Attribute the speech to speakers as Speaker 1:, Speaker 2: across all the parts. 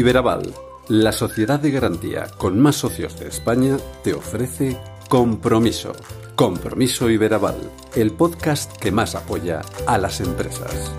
Speaker 1: Iberaval, la sociedad de garantía con más socios de España, te ofrece Compromiso. Compromiso Iberaval, el podcast que más apoya a las empresas.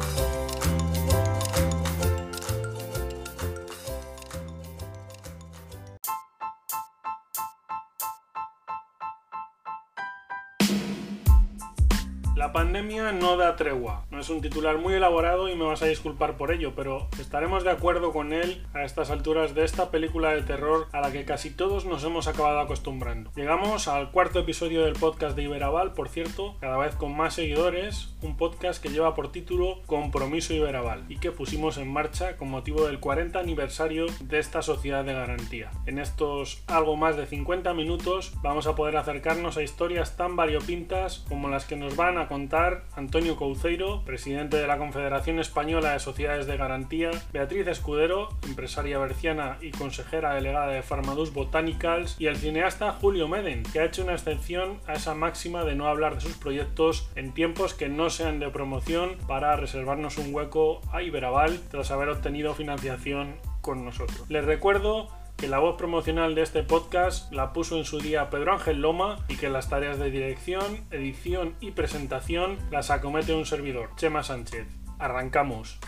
Speaker 2: La pandemia no da tregua. Es un titular muy elaborado y me vas a disculpar por ello, pero estaremos de acuerdo con él a estas alturas de esta película de terror a la que casi todos nos hemos acabado acostumbrando. Llegamos al cuarto episodio del podcast de Iberaval, por cierto, cada vez con más seguidores, un podcast que lleva por título Compromiso Iberaval y que pusimos en marcha con motivo del 40 aniversario de esta sociedad de garantía. En estos algo más de 50 minutos vamos a poder acercarnos a historias tan variopintas como las que nos van a contar Antonio Couceiro, presidente de la Confederación Española de Sociedades de Garantía, Beatriz Escudero, empresaria berciana y consejera delegada de Farmadus Botanicals, y el cineasta Julio Meden, que ha hecho una excepción a esa máxima de no hablar de sus proyectos en tiempos que no sean de promoción para reservarnos un hueco a Iberaval tras haber obtenido financiación con nosotros. Les recuerdo que la voz promocional de este podcast la puso en su día Pedro Ángel Loma y que las tareas de dirección, edición y presentación las acomete un servidor, Chema Sánchez. Arrancamos.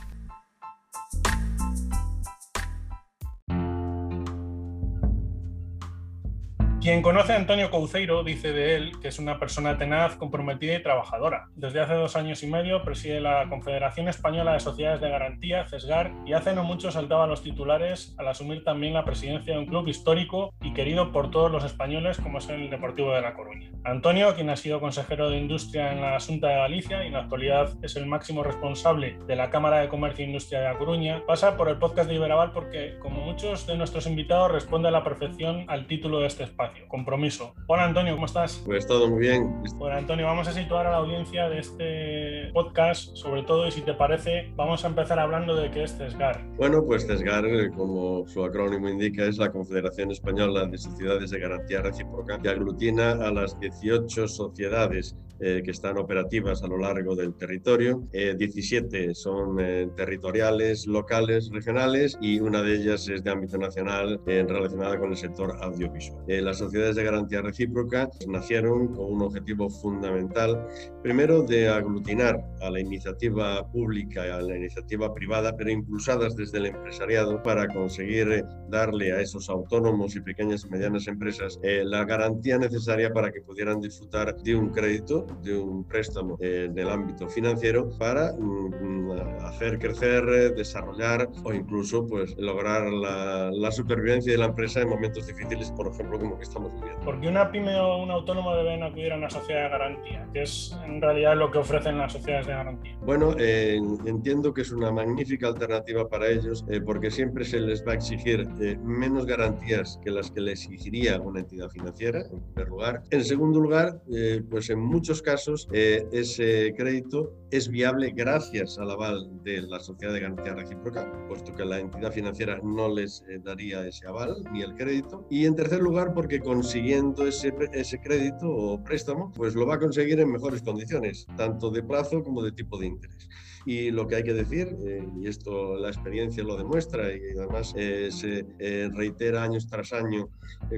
Speaker 2: Quien conoce a Antonio Couceiro dice de él que es una persona tenaz, comprometida y trabajadora. Desde hace dos años y medio preside la Confederación Española de Sociedades de Garantía, CESGAR, y hace no mucho saltaba a los titulares al asumir también la presidencia de un club histórico y querido por todos los españoles como es el Deportivo de La Coruña. Antonio, quien ha sido consejero de Industria en la Asunta de Galicia y en la actualidad es el máximo responsable de la Cámara de Comercio e Industria de La Coruña, pasa por el podcast de Iberaval porque, como muchos de nuestros invitados, responde a la perfección al título de este espacio compromiso. Hola Antonio, ¿cómo estás?
Speaker 3: Pues todo muy bien.
Speaker 2: Bueno Antonio, vamos a situar a la audiencia de este podcast, sobre todo, y si te parece, vamos a empezar hablando de qué es CESGAR.
Speaker 3: Bueno, pues CESGAR, eh, como su acrónimo indica, es la Confederación Española de Sociedades de Garantía Recíproca, que aglutina a las 18 sociedades eh, que están operativas a lo largo del territorio. Eh, 17 son eh, territoriales, locales, regionales y una de ellas es de ámbito nacional eh, relacionada con el sector audiovisual. las sociedades de garantía recíproca nacieron con un objetivo fundamental, primero de aglutinar a la iniciativa pública y a la iniciativa privada, pero impulsadas desde el empresariado para conseguir darle a esos autónomos y pequeñas y medianas empresas la garantía necesaria para que pudieran disfrutar de un crédito de un préstamo en el ámbito financiero para mm, hacer crecer, desarrollar o incluso pues, lograr la, la, supervivencia de la empresa en momentos difíciles, por ejemplo, como que estamos viviendo.
Speaker 2: ¿Por qué una pyme o un autónomo deben acudir a una sociedad de garantía? que es en realidad lo que ofrecen las sociedades de garantía?
Speaker 3: Bueno, eh, entiendo que es una magnífica alternativa para ellos eh, porque siempre se les va a exigir eh, menos garantías que las que le exigiría una entidad financiera, en primer lugar. En segundo lugar, pues en muchos casos ese crédito es viable gracias al aval de la sociedad de garantía recíproca, puesto que la entidad financiera no les daría ese aval ni el crédito. Y en tercer lugar, porque consiguiendo ese, ese crédito o préstamo, pues lo va a conseguir en mejores condiciones, tanto de plazo como de tipo de interés. Y lo que hay que decir, eh, y esto la experiencia lo demuestra y además eh, se eh, reitera años tras año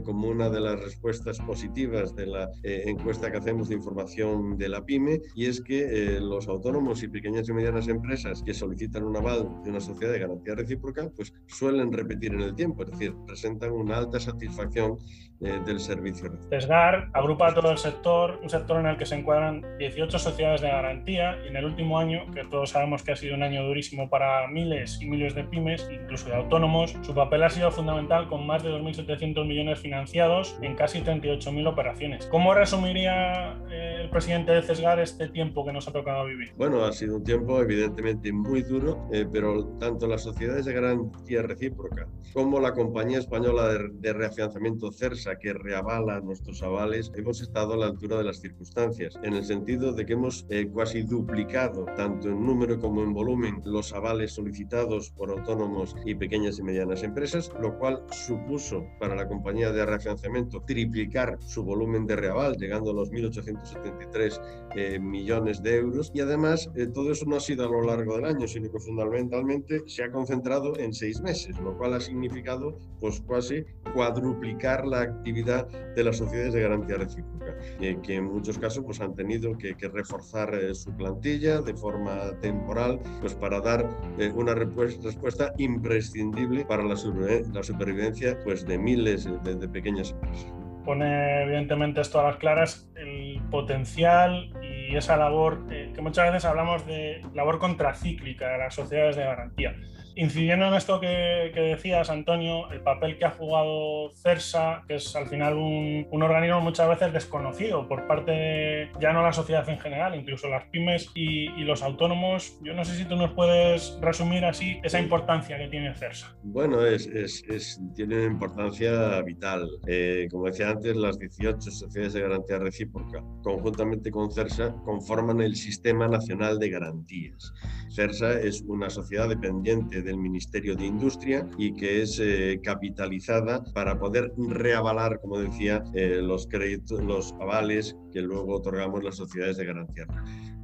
Speaker 3: como una de las respuestas positivas de la encuesta que hacemos de información de la PyME, y es que los autónomos y pequeñas y medianas empresas que solicitan un aval de una sociedad de garantía recíproca, pues suelen repetir en el tiempo, es decir, presentan una alta satisfacción del servicio.
Speaker 2: TESGAR agrupa todo el sector, un sector en el que se encuadran 18 sociedades de garantía y en el último año, que todos sabemos que ha sido un año durísimo para miles y miles de pymes, incluso de autónomos, su papel ha sido fundamental con más de 2.700 millones financiados en casi 38.000 operaciones. ¿Cómo resumiría eh, el presidente de CESGAR este tiempo que nos ha tocado vivir?
Speaker 3: Bueno, ha sido un tiempo evidentemente muy duro, eh, pero tanto las sociedades de garantía recíproca como la compañía española de, de reafianzamiento CERSA que reavala nuestros avales, hemos estado a la altura de las circunstancias, en el sentido de que hemos eh, casi duplicado tanto en número como en volumen los avales solicitados por autónomos y pequeñas y medianas empresas, lo cual supuso para la compañía de refinanciamiento triplicar su volumen de reaval, llegando a los 1.873 eh, millones de euros. Y además, eh, todo eso no ha sido a lo largo del año, sino que fundamentalmente se ha concentrado en seis meses, lo cual ha significado pues casi cuadruplicar la actividad de las sociedades de garantía recíproca, eh, que en muchos casos pues, han tenido que, reforzar su plantilla de forma temporal pues, para dar una respuesta imprescindible para la, supervivencia pues, de miles de, de pequeñas empresas
Speaker 2: pone evidentemente esto a las claras el potencial y esa labor eh, que muchas veces hablamos de labor contracíclica de las sociedades de garantía. Incidiendo en esto que, decías, Antonio, el papel que ha jugado CERSA, que es al final un, organismo muchas veces desconocido por parte de ya no la sociedad en general, incluso las pymes y, los autónomos. Yo no sé si tú nos puedes resumir así esa importancia que tiene CERSA.
Speaker 3: Bueno, es, es, tiene una importancia vital. Eh, como decía antes, las 18 sociedades de garantía recíproca, conjuntamente con CERSA, conforman el Sistema Nacional de Garantías. CERSA es una sociedad dependiente del Ministerio de Industria y que es eh, capitalizada para poder reavalar, como decía, eh, los créditos, los avales que luego otorgamos las sociedades de garantía.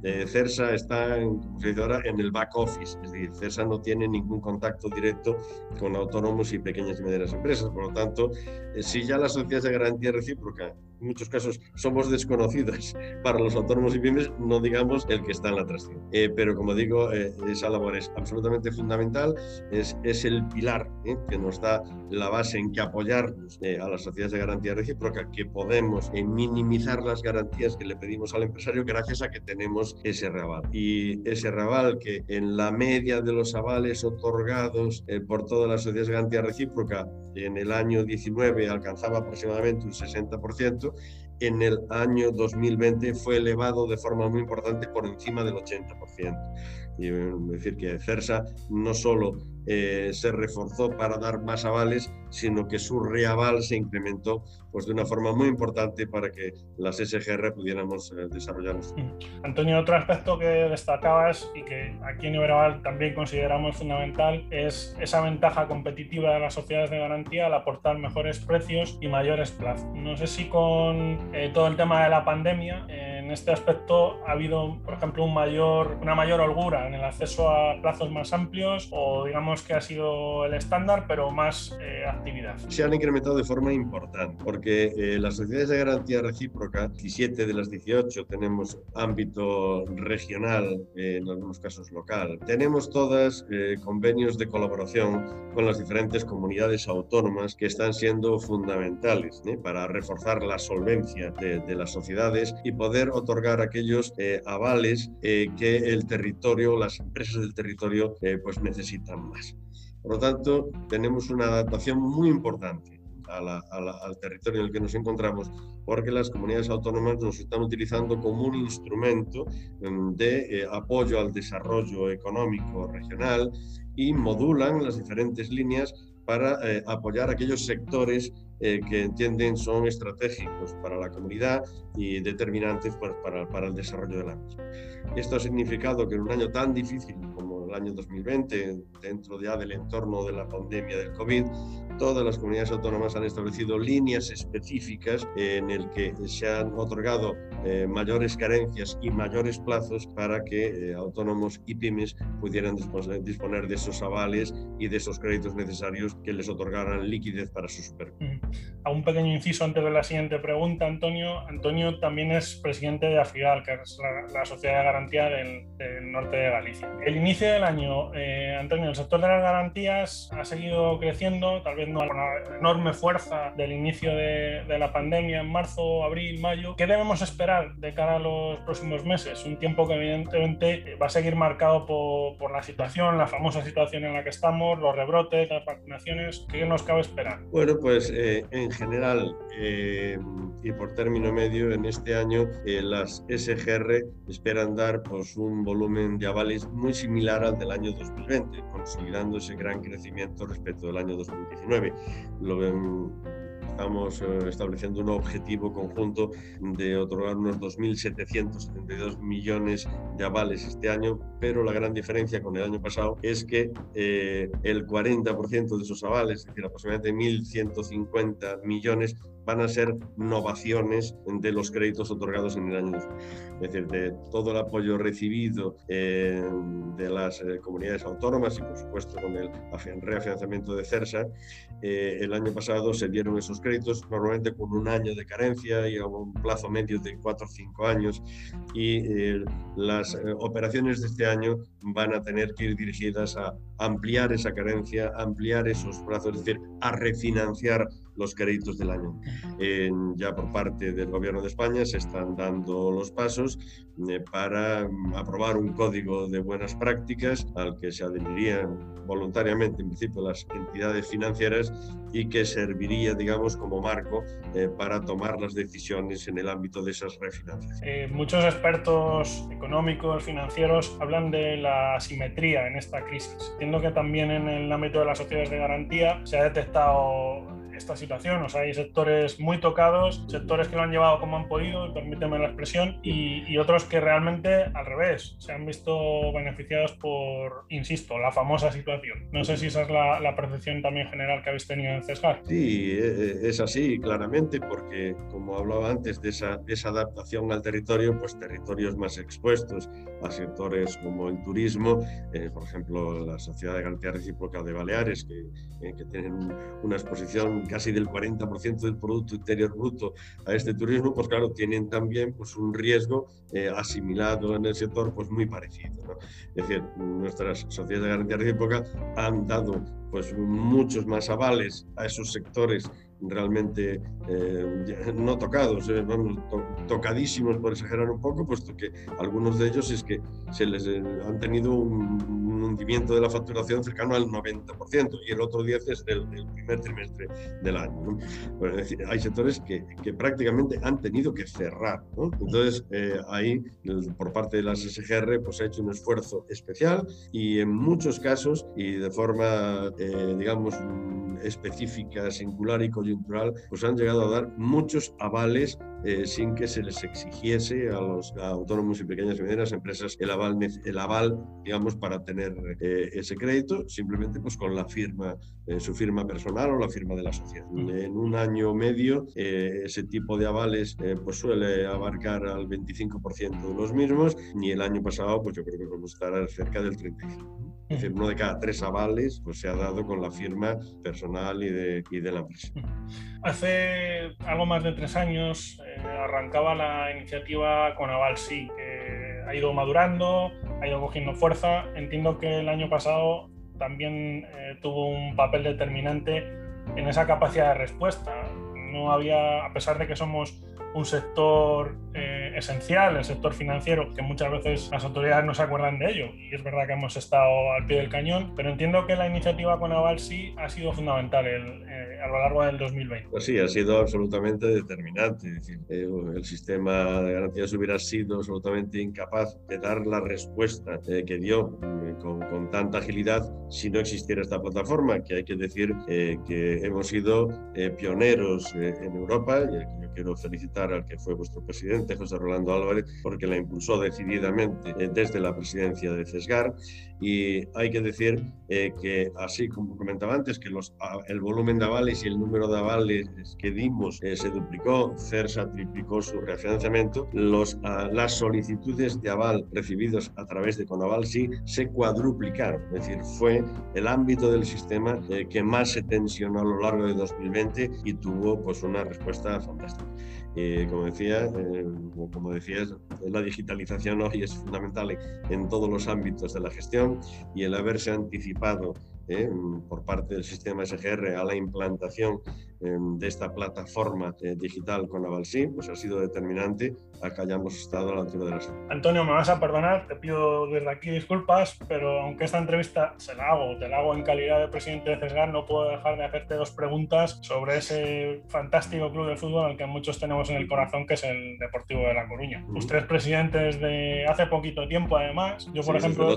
Speaker 3: Eh, CERSA está, ahora, en el back office, es decir, CERSA no tiene ningún contacto directo con autónomos y pequeñas y medianas empresas. Por lo tanto, eh, si ya las sociedades de garantía recíproca, en muchos casos, somos desconocidas para los autónomos y pymes, no digamos el que está en la tracción. Eh, pero como digo, esa labor es absolutamente fundamental, es, es el pilar que nos da la base en que apoyarnos a las sociedades de garantía recíproca, que podemos minimizar las garantías que le pedimos al empresario gracias a que tenemos ese raval. Y ese raval que en la media de los avales otorgados eh, por todas las sociedades de garantía recíproca en el año 19 alcanzaba aproximadamente un 60%, en el año 2020 fue elevado de forma muy importante por encima del 80%. Y es decir, que CERSA no solo eh, se reforzó para dar más avales, sino que su reaval se incrementó pues, de una forma muy importante para que las SGR pudiéramos eh, desarrollarnos.
Speaker 2: Mm. Antonio, otro aspecto que destacabas y que aquí en Iberaval también consideramos fundamental es esa ventaja competitiva de las sociedades de garantía al aportar mejores precios y mayores plazos. No sé si con eh, todo el tema de la pandemia, en este aspecto ha habido, por ejemplo, un mayor, una mayor holgura en el acceso a plazos más amplios o digamos que ha sido el estándar, pero más eh, actividad.
Speaker 3: Se han incrementado de forma importante, porque eh, las sociedades de garantía recíproca, 17 de las 18 tenemos ámbito regional, eh, en algunos casos local. Tenemos todas convenios de colaboración con las diferentes comunidades autónomas que están siendo fundamentales para reforzar la solvencia de, de, las sociedades y poder otorgar aquellos avales que el territorio, las empresas del territorio, pues necesitan más. Por lo tanto, tenemos una adaptación muy importante al territorio en el que nos encontramos, porque las comunidades autónomas nos están utilizando como un instrumento em, de eh, apoyo al desarrollo económico regional y modulan las diferentes líneas para eh, apoyar aquellos sectores eh, que entienden son estratégicos para la comunidad y determinantes pues, para, para el desarrollo de la misma. Esto ha significado que en un año tan difícil como año 2020, dentro ya del entorno de la pandemia del COVID, todas las comunidades autónomas han establecido líneas específicas en el que se han otorgado eh, mayores carencias y mayores plazos para que eh, autónomos y pymes pudieran disponer de esos avales y de esos créditos necesarios que les otorgaran liquidez para su supervivencia.
Speaker 2: A un pequeño inciso antes de la siguiente pregunta, Antonio. Antonio también es presidente de AFIGAL, que es la, Sociedad de Garantía del, Norte de Galicia. El inicio del año, eh, Antonio, el sector de las garantías ha seguido creciendo, tal vez no con una enorme fuerza del inicio de, la pandemia en marzo, abril, mayo. ¿Qué debemos esperar? de cara a los próximos meses? Un tiempo que evidentemente va a seguir marcado por, por, la situación, la famosa situación en la que estamos, los rebrotes, las vacunaciones. ¿Qué nos cabe esperar?
Speaker 3: Bueno, pues eh, en general eh, y por término medio, en este año eh, las SGR esperan dar pues, un volumen de avales muy similar al del año 2020, consolidando ese gran crecimiento respecto del año 2019. Lo ven estamos eh, estableciendo un objetivo conjunto de otorgar unos 2.772 millones de avales este año, pero la gran diferencia con el año pasado es que eh, el 40% de esos avales, es decir, aproximadamente 1.150 millones, van a ser novaciones de los créditos otorgados en el año 2000. Es decir, de todo el apoyo recibido eh, de las eh, comunidades autónomas y, por supuesto, con el reafianzamiento de CERSA, eh, el año pasado se dieron esos créditos normalmente con un año de carencia y a un plazo medio de 4 o 5 años y las operaciones de este año van a tener que ir dirigidas a ampliar esa carencia, ampliar esos plazos, es decir, a refinanciar los créditos del año. ya por parte del Gobierno de España se están dando los pasos eh, para mm, aprobar un código de buenas prácticas al que se adherirían voluntariamente, en principio, las entidades financieras y que serviría, digamos, como marco eh, para tomar las decisiones en el ámbito de esas refinanciaciones.
Speaker 2: Eh, muchos expertos económicos, financieros, hablan de la asimetría en esta crisis. Entiendo que también en el ámbito de las sociedades de garantía se ha detectado esta situación. O sea, hay sectores muy tocados, sectores que lo han llevado como han podido, permíteme la expresión, y, otros que realmente al revés, se han visto beneficiados por, insisto, la famosa situación. No sé si esa es la, percepción también general que habéis tenido en CESGAR.
Speaker 3: Sí, e, e, es así, claramente, porque como hablaba antes de esa, esa adaptación al territorio, pues territorios más expuestos a sectores como el turismo, eh, por ejemplo, la Sociedad de Garantía Recíproca de Baleares, que, eh, que tienen una exposición casi del 40% del Producto Interior Bruto a este turismo, pues claro, tienen también pues, un riesgo eh, asimilado en el sector pues, muy parecido. Es decir, nuestras sociedades de garantía recíproca han dado pues, muchos más avales a esos sectores realmente eh, no tocados, eh, tocadísimos por exagerar un poco, puesto que algunos de ellos es que se les eh, han tenido un, hundimiento de la facturación cercano al 90% y el otro 10 es del, primer trimestre del año. hay sectores que, que, prácticamente han tenido que cerrar. Entonces, ahí, por parte de las SGR, pues ha hecho un esfuerzo especial y en muchos casos y de forma, digamos, específica, singular y coyuntural, pues han llegado a dar muchos avales eh, sin que se les exigiese a los autónomos y pequeñas y medianas empresas el aval, el aval digamos, para tener eh, ese crédito, simplemente pues con la firma, eh, su firma personal o la firma de la sociedad. Mm. En un año medio, ese tipo de avales pues suele abarcar al 25% de los mismos y el año pasado, pues yo creo que vamos a estar cerca del 35%. Es decir, uno de cada tres avales pues, se ha dado con la firma personal y de, y de la empresa.
Speaker 2: Hace algo más de tres años eh, arrancaba la iniciativa con Aval Sí, que ha ido madurando, ha ido cogiendo fuerza. Entiendo que el año pasado también eh, tuvo un papel determinante en esa capacidad de respuesta. No había, a pesar de que somos un sector eh, esencial, el sector financiero, que muchas veces las autoridades no se acuerdan de ello. Y es verdad que hemos estado al pie del cañón, pero entiendo que la iniciativa con Aval sí ha sido fundamental eh, a lo largo del 2020.
Speaker 3: Pues sí, ha sido absolutamente determinante. Es decir, eh, el sistema de garantías hubiera sido absolutamente incapaz de dar la respuesta que dio con, con, tanta agilidad si no existiera esta plataforma, que hay que decir que hemos sido pioneros en Europa y yo quiero felicitar al que fue vuestro presidente, José Rolando Álvarez, porque la impulsó decididamente eh, desde la presidencia de CESGAR. Y hay que decir eh, que, así como comentaba antes, que los, el volumen de avales y el número de avales que dimos eh, se duplicó, CERSA triplicó su refinanciamiento, los, las solicitudes de aval recibidos a través de Conaval sí se cuadruplicaron. Es decir, fue el ámbito del sistema que más se tensionó a lo largo de 2020 y tuvo pues, una respuesta fantástica. Eh, como decía, eh, como decías, la digitalización hoy es fundamental en todos los ámbitos de la gestión y el haberse anticipado eh, por parte del sistema SGR a la implantación de esta plataforma eh, digital con Avalsi, pues ha sido determinante a que hayamos estado a la altura de la salud.
Speaker 2: Antonio, me vas a perdonar, te pido desde aquí disculpas, pero aunque esta entrevista se la hago, te la hago en calidad de presidente de CESGAR, no puedo dejar de hacerte dos preguntas sobre ese fantástico club de fútbol al que muchos tenemos en el corazón, que es el Deportivo de La Coruña. Los tres presidentes de hace poquito tiempo, además. Yo, por ejemplo.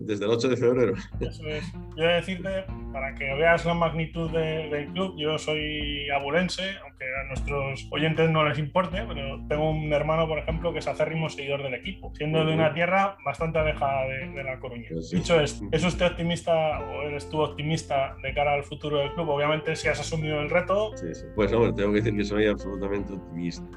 Speaker 3: Desde el, 8, de febrero.
Speaker 2: Eso es. Yo he decirte, para que veas la magnitud del club, yo soy abulense, aunque a nuestros oyentes no les importe, pero tengo un hermano, por ejemplo, que es acérrimo seguidor del equipo, siendo de una tierra bastante alejada de, La Coruña. Pues Dicho esto, ¿es usted optimista o eres tú optimista de cara al futuro del club? Obviamente, si has asumido el reto.
Speaker 3: Sí, sí. Pues hombre, tengo que decir que soy absolutamente optimista.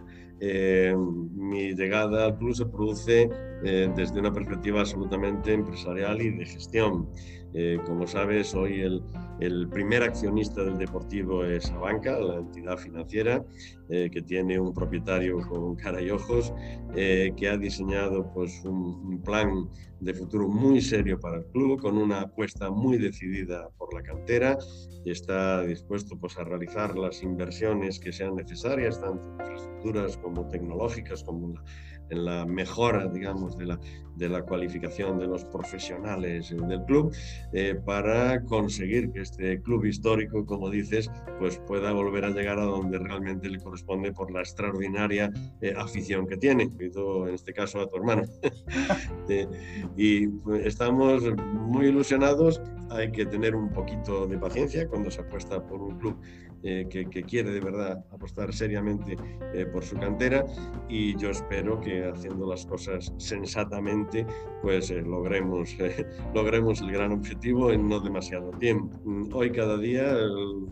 Speaker 3: Eh, mi llegada al club se produce eh, desde una perspectiva absolutamente empresarial y de gestión. Eh, como sabes, soy el, el, primer accionista del Deportivo es Abanca, la entidad financiera, eh, que tiene un propietario con cara y ojos, eh, que ha diseñado pues, un, plan de futuro muy serio para el club, con una apuesta muy decidida por la cantera está dispuesto pues, a realizar las inversiones que sean necesarias, tanto infraestructuras como tecnológicas, como la en la mejora, digamos, de la, de la cualificación de los profesionales del club, eh, para conseguir que este club histórico, como dices, pues pueda volver a llegar a donde realmente le corresponde por la extraordinaria eh, afición que tiene, en este caso a tu hermano. Eh, y pues, estamos muy ilusionados, hay que tener un poquito de paciencia cuando se apuesta por un club eh, que, quiere de verdad apostar seriamente eh, por su cantera y yo espero que haciendo las cosas sensatamente pues eh, logremos, logremos el gran objetivo en no demasiado tiempo. Mm, hoy cada día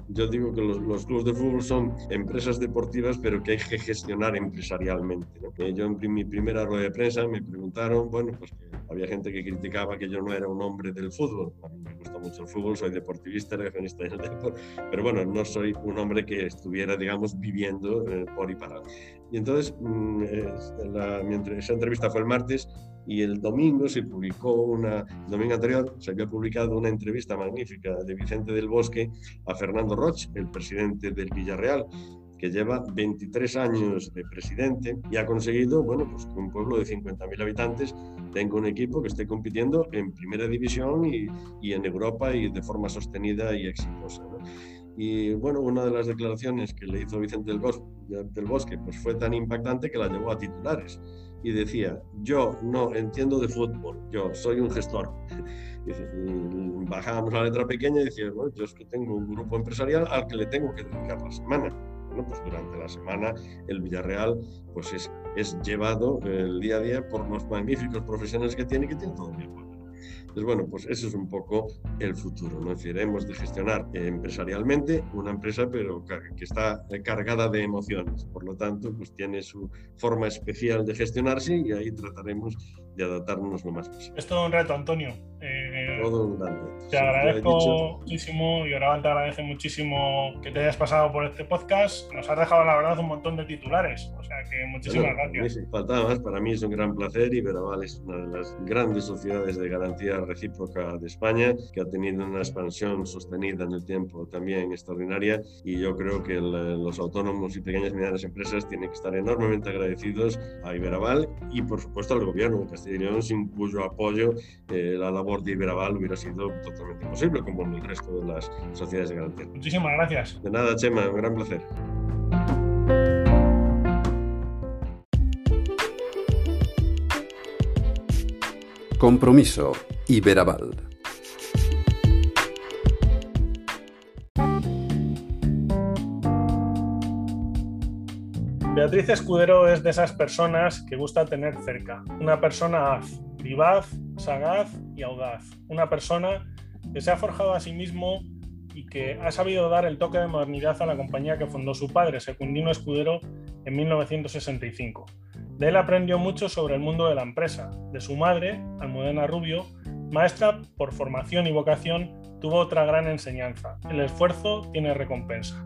Speaker 3: yo digo que los, los, clubes de fútbol son empresas deportivas pero que hay que gestionar empresarialmente. yo en mi primera rueda de prensa me preguntaron, bueno, pues había gente que criticaba que yo no era un hombre del fútbol. A mí me gusta mucho el fútbol, soy deportivista, regionista del deporte, pero bueno, no soy un hombre que estuviera, digamos, viviendo eh, por y para. Y entonces, mm, la, esa entrevista fue el martes y el domingo se publicó una, el domingo anterior se había publicado una entrevista magnífica de Vicente del Bosque a Fernando Roch, el presidente del Villarreal, que lleva 23 años de presidente y ha conseguido, bueno, pues que un pueblo de 50.000 habitantes tenga un equipo que esté compitiendo en primera división y en Europa y de forma sostenida y exitosa. Y bueno, una de las declaraciones que le hizo Vicente del Bosque, del Bosque pues fue tan impactante que la llevó a titulares. Y decía, yo no entiendo de fútbol, yo soy un gestor. bajábamos la letra pequeña y decía, bueno, yo es que tengo un grupo empresarial al que le tengo que dedicar la semana. Bueno, pues durante la semana el Villarreal pues es, es llevado el día a día por los magníficos profesionales que tiene, que tiene todo mi apoyo. Entonces, bueno, pues eso es un poco el futuro, ¿no? Es hemos de gestionar empresarialmente una empresa, pero que está cargada de emociones. Por lo tanto, pues tiene su forma especial de gestionarse y ahí trataremos de adaptarnos lo más posible.
Speaker 2: Es todo un reto, Antonio.
Speaker 3: Eh, todo un reto.
Speaker 2: Te agradezco muchísimo y ahora te agradece muchísimo que te hayas pasado por este podcast. Nos has dejado, la verdad, un montón de titulares. O sea que muchísimas gracias.
Speaker 3: faltaba más. Para mí es un gran placer y Veraval es una de las grandes sociedades de garantía recíproca de España que ha tenido una expansión sostenida en el tiempo también extraordinaria y yo creo que los autónomos y pequeñas y medianas empresas tienen que estar enormemente agradecidos a Iberaval y por supuesto al gobierno de Castilla sin cuyo apoyo eh, la labor de Iberaval hubiera sido totalmente imposible, como en el resto de las sociedades de garantía.
Speaker 2: Muchísimas gracias.
Speaker 3: De nada, Chema, un gran placer.
Speaker 1: Compromiso Iberaval.
Speaker 2: Beatriz Escudero es de esas personas que gusta tener cerca. Una persona vivaz, sagaz y audaz. Una persona que se ha forjado a sí mismo y que ha sabido dar el toque de modernidad a la compañía que fundó su padre, Secundino Escudero, en 1965. De él aprendió mucho sobre el mundo de la empresa. De su madre, Almudena Rubio, maestra por formación y vocación, tuvo otra gran enseñanza. El esfuerzo tiene recompensa.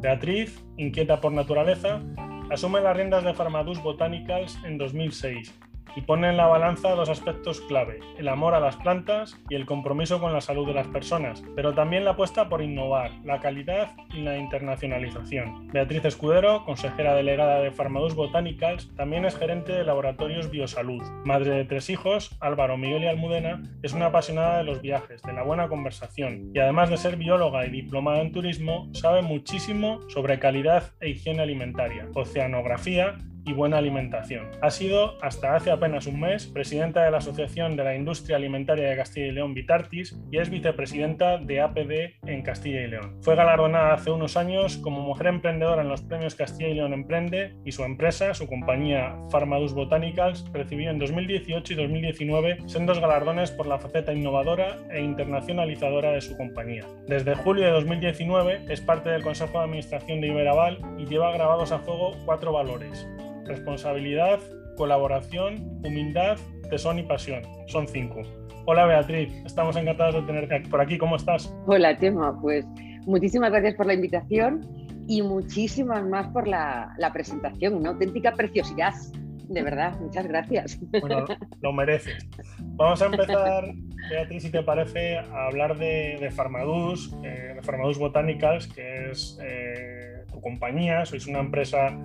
Speaker 2: Beatriz, inquieta por naturaleza, asume las riendas de Pharmadus Botanicals en 2006 y pone en la balanza dos aspectos clave, el amor a las plantas y el compromiso con la salud de las personas, pero también la apuesta por innovar, la calidad y la internacionalización. Beatriz Escudero, consejera delegada de Pharmadus Botanicals, también es gerente de Laboratorios Biosalud. Madre de tres hijos, Álvaro, Miguel y Almudena, es una apasionada de los viajes, de la buena conversación y además de ser bióloga y diplomada en turismo, sabe muchísimo sobre calidad e higiene alimentaria, oceanografía y buena alimentación. Ha sido, hasta hace apenas un mes, presidenta de la Asociación de la Industria Alimentaria de Castilla y León, Vitartis, y es vicepresidenta de APD en Castilla y León. Fue galardonada hace unos años como mujer emprendedora en los premios Castilla y León Emprende y su empresa, su compañía Pharmadus Botanicals, recibió en 2018 y 2019 sendos galardones por la faceta innovadora e internacionalizadora de su compañía. Desde julio de 2019 es parte del Consejo de Administración de Iberaval y lleva grabados a fuego cuatro valores. Responsabilidad, colaboración, humildad, tesón y pasión. Son cinco. Hola Beatriz, estamos encantados de tenerte por aquí. ¿Cómo estás?
Speaker 4: Hola Chema, pues muchísimas gracias por la invitación y muchísimas más por la, la presentación, una auténtica preciosidad de verdad, muchas gracias.
Speaker 2: Bueno, lo mereces. Vamos a empezar, Beatriz, si te parece, a hablar de, de Farmadus, eh, de Farmadus Botanicals, que es eh, compañía, sois una empresa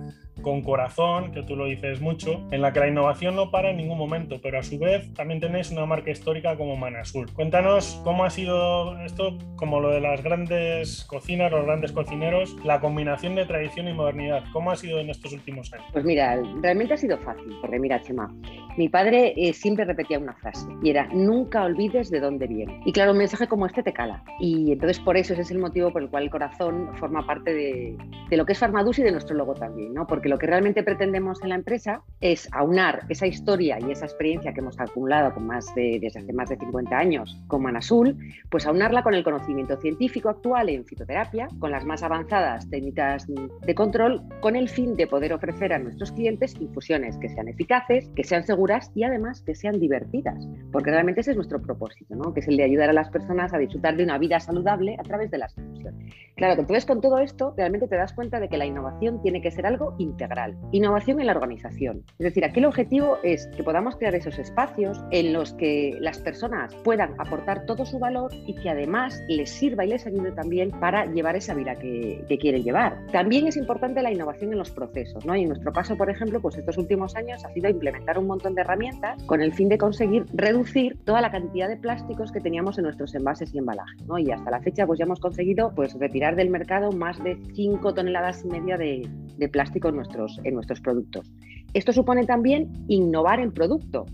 Speaker 2: con corazón, que tú lo dices mucho, en la que la innovación no para en ningún momento, pero a su vez también tenéis una marca histórica como Manazul. Cuéntanos cómo ha sido esto, como lo de las grandes cocinas, los grandes cocineros, la combinación de tradición y modernidad. ¿Cómo ha sido en estos últimos años?
Speaker 4: Pues mira, realmente ha sido fácil, porque mira, Chema, mi padre eh, siempre repetía una frase y era, nunca olvides de dónde viene. Y claro, un mensaje como este te cala. Y entonces por eso ese es el motivo por el cual el corazón forma parte de, de lo que es Farmadus y de nuestro logo también, ¿no? Porque lo que realmente pretendemos en la empresa es aunar esa historia y esa experiencia que hemos acumulado con más de, desde hace más de 50 años con Manazul, pues aunarla con el conocimiento científico actual en fitoterapia, con las más avanzadas técnicas de control, con el fin de poder ofrecer a nuestros clientes infusiones que sean eficaces, que sean seguras y además que sean divertidas, porque realmente ese es nuestro propósito, ¿no? que es el de ayudar a las personas a disfrutar de una vida saludable a través de las infusiones. Claro, entonces con todo esto realmente te das cuenta de que la innovación tiene que ser algo integral Innovación en la organización. Es decir, aquí el objetivo es que podamos crear esos espacios en los que las personas puedan aportar todo su valor y que además les sirva y les ayude también para llevar esa vida que, quieren llevar. También es importante la innovación en los procesos. ¿no? Y en nuestro caso, por ejemplo, pues estos últimos años ha sido implementar un montón de herramientas con el fin de conseguir reducir toda la cantidad de plásticos que teníamos en nuestros envases y embalajes. ¿no? Y hasta la fecha pues ya hemos conseguido pues, retirar del mercado más de 5 toneladas y media de, de plástico en nuestro en nuestros productos. Esto supone también innovar en producto.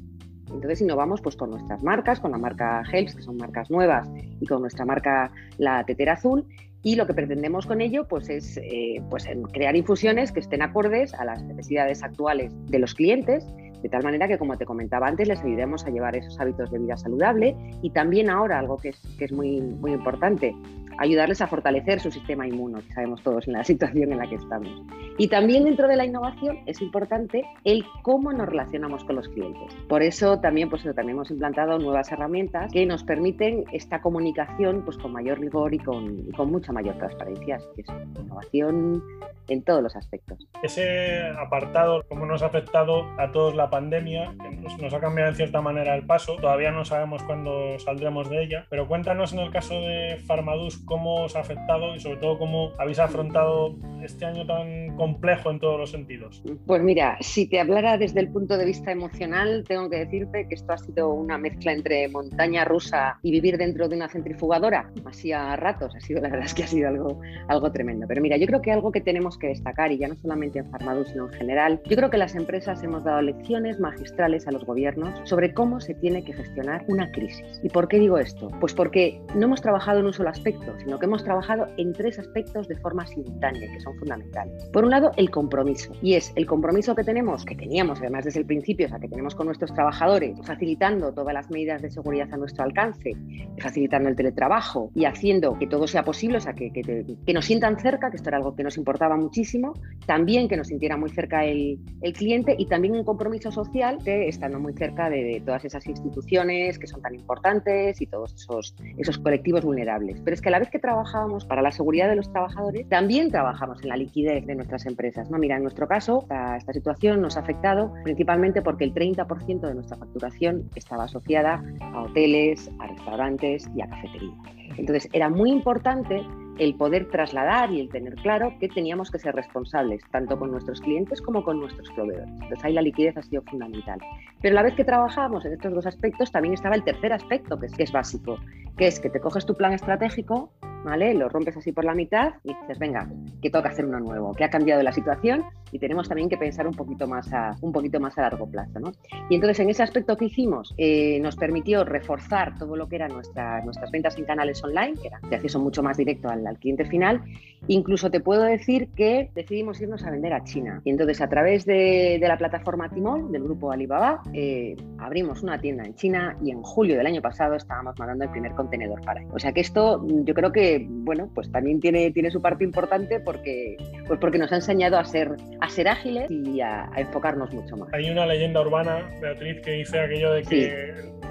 Speaker 4: Entonces innovamos pues, con nuestras marcas, con la marca Helps, que son marcas nuevas, y con nuestra marca la Tetera Azul. Y lo que pretendemos con ello pues, es eh, pues, crear infusiones que estén acordes a las necesidades actuales de los clientes, de tal manera que, como te comentaba antes, les ayudemos a llevar esos hábitos de vida saludable y también ahora algo que es, que es muy, muy importante, ayudarles a fortalecer su sistema inmuno, que sabemos todos en la situación en la que estamos. Y también dentro de la innovación es importante el cómo nos relacionamos con los clientes. Por eso también, pues, también hemos implantado nuevas herramientas que nos permiten esta comunicación pues, con mayor rigor y con, con mucha mayor transparencia. Así que es innovación en todos los aspectos.
Speaker 2: Ese apartado, cómo nos ha afectado a todos la pandemia, nos, ha cambiado en cierta manera el paso. Todavía no sabemos cuándo saldremos de ella, pero cuéntanos en el caso de Farmadus cómo os ha afectado y sobre todo cómo habéis afrontado este año tan complejo en todos los sentidos.
Speaker 4: Pues mira, si te hablara desde el punto de vista emocional, tengo que decirte que esto ha sido una mezcla entre montaña rusa y vivir dentro de una centrifugadora, así a ratos, ha sido la verdad es que ha sido algo, algo tremendo. Pero mira, yo creo que algo que tenemos que destacar, y ya no solamente en Farmadus, sino en general, yo creo que las empresas hemos dado lecciones magistrales a los gobiernos sobre cómo se tiene que gestionar una crisis. ¿Y por qué digo esto? Pues porque no hemos trabajado en un solo aspecto, sino que hemos trabajado en tres aspectos de forma simultánea, que son fundamentales. Por un lado, el compromiso, y es el compromiso que tenemos, que teníamos además desde el principio, o sea, que tenemos con nuestros trabajadores, facilitando todas las medidas de seguridad a nuestro alcance, facilitando el teletrabajo y haciendo que todo sea posible, o sea, que, que, que nos sientan cerca, que esto era algo que nos importaba muchísimo, también que nos sintiera muy cerca el, cliente y también un compromiso social que estando muy cerca de, de, todas esas instituciones que son tan importantes y todos esos, esos colectivos vulnerables. Pero es que a la vez que trabajábamos para la seguridad de los trabajadores, también trabajamos en la liquidez de nuestras empresas. ¿no? Mira, en nuestro caso, esta, esta situación nos ha afectado principalmente porque el 30% de nuestra facturación estaba asociada a hoteles, a restaurantes y a cafeterías. Entonces, era muy importante el poder trasladar y el tener claro que teníamos que ser responsables, tanto con nuestros clientes como con nuestros proveedores. Entonces ahí la liquidez ha sido fundamental. Pero la vez que trabajábamos en estos dos aspectos, también estaba el tercer aspecto, que es, que es básico, que es que te coges tu plan estratégico, ¿vale? Lo rompes así por la mitad y dices, venga, que toca hacer uno nuevo, que ha cambiado la situación y tenemos también que pensar un poquito más a, un poquito más a largo plazo. ¿no? Y entonces en ese aspecto que hicimos eh, nos permitió reforzar todo lo que eran nuestra, nuestras ventas en canales online, que era de acceso mucho más directo al, al cliente final. Incluso te puedo decir que decidimos irnos a vender a China. Y entonces a través de, de la plataforma Timol, del grupo Alibaba, eh, abrimos una tienda en China y en julio del año pasado estábamos mandando el primer contenedor para ahí. O sea que esto yo creo que, bueno, pues también tiene, tiene su parte importante porque, pues porque nos ha enseñado a ser, a ser ágiles y a, a enfocarnos mucho más.
Speaker 2: Hay una leyenda urbana, Beatriz, que dice aquello de que
Speaker 4: Sí.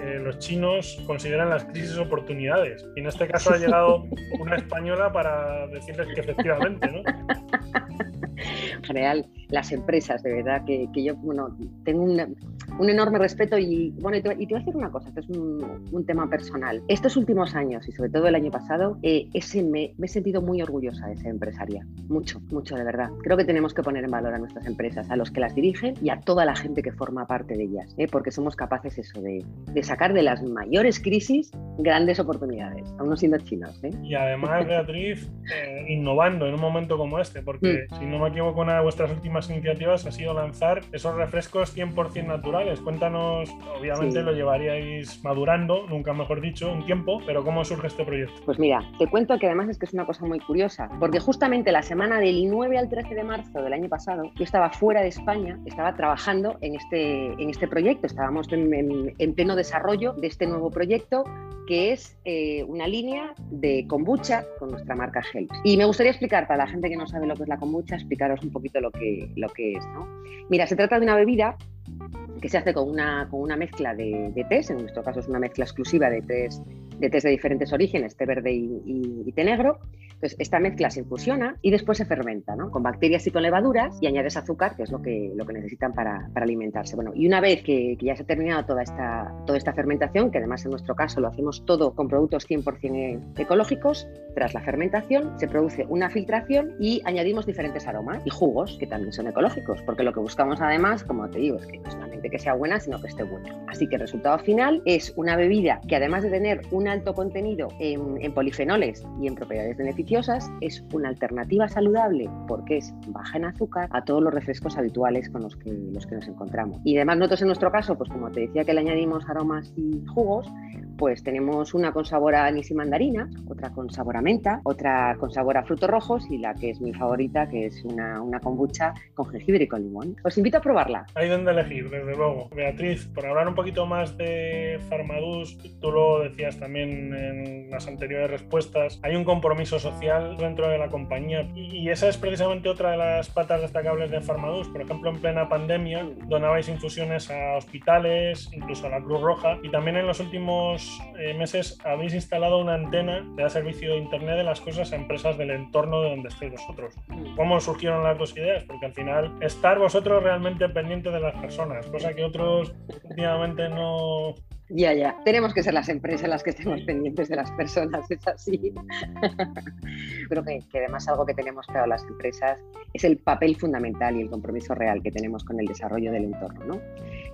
Speaker 2: eh, los chinos consideran las crisis oportunidades. Y en este caso ha llegado una española para decirles que efectivamente, ¿no?
Speaker 4: En general, las empresas, de verdad, que, que yo bueno, tengo un, un enorme respeto y, bueno, y te, y te voy a decir una cosa, esto es un, un tema personal. Estos últimos años y sobre todo el año pasado, eh, ese me, me he sentido muy orgullosa de ser empresaria. Mucho, mucho, de verdad. Creo que tenemos que poner en valor a nuestras empresas, a los que las dirigen y a toda la gente que forma parte de ellas, ¿eh? porque somos capaces eso de, de sacar de las mayores crisis grandes oportunidades, aún no siendo chinos. ¿eh?
Speaker 2: Y además, Beatriz, innovando en un momento como este, porque si no me equivoco, una de vuestras últimas iniciativas ha sido lanzar esos refrescos 100% naturales. Cuéntanos, obviamente
Speaker 4: Sí.
Speaker 2: lo llevaríais madurando, nunca mejor dicho, un tiempo, pero ¿cómo surge este proyecto?
Speaker 4: Pues mira, te cuento que además es que es una cosa muy curiosa, porque justamente la semana del 9 al 13 de marzo del año pasado, yo estaba fuera de España, estaba trabajando en este, en este proyecto, estábamos en, en- en pleno desarrollo de este nuevo proyecto que es eh, una línea de kombucha con nuestra marca Helps. Y me gustaría explicar para la gente que no sabe lo que es la kombucha, explicaros un poquito lo que, lo que es. ¿no? Mira, se trata de una bebida que se hace con una, con una mezcla de, de tés, en nuestro caso es una mezcla exclusiva de tés de de diferentes orígenes, té verde y, y- té negro. Entonces, esta mezcla se infusiona y después se fermenta, ¿no? Con bacterias y con levaduras y añades azúcar, que es lo que, lo que necesitan para, alimentarse. Bueno, y una vez que, que ya se ha terminado toda esta, toda esta fermentación, que además en nuestro caso lo hacemos todo con productos 100% e- ecológicos, tras la fermentación se produce una filtración y añadimos diferentes aromas y jugos que también son ecológicos, porque lo que buscamos además, como te digo, es que no solamente que sea buena, sino que esté buena. Así que el resultado final es una bebida que además de tener un alto contenido en, en polifenoles y en propiedades beneficiosas, es una alternativa saludable porque es baja en azúcar a todos los refrescos habituales con los que, los que nos encontramos. Y además nosotros en nuestro caso, pues como te decía que le añadimos aromas y jugos, pues tenemos una con sabor a anís y mandarina, otra con sabor a menta, otra con sabor a frutos rojos y la que es mi favorita, que es una, una kombucha con jengibre y con limón. Os invito a probarla.
Speaker 2: Hay donde elegir, desde luego. Beatriz, por hablar un poquito más de Farmadus, tú lo decías también en las anteriores respuestas, hay un compromiso social dentro de la compañía y esa es precisamente otra de las patas destacables de Farmadus. Por ejemplo, en plena pandemia donabais infusiones a hospitales, incluso a la Cruz Roja y también en los últimos eh, meses habéis instalado una antena que da servicio de Internet de las cosas a empresas del entorno de donde estéis vosotros. ¿Cómo surgieron las dos ideas? Porque al final estar vosotros realmente pendientes de las personas, cosa que otros últimamente no...
Speaker 4: Ya, ya. Tenemos que ser las empresas las que estemos pendientes de las personas, es así. Creo que, que además algo que tenemos claro las empresas es el papel fundamental y el compromiso real que tenemos con el desarrollo del entorno, ¿no?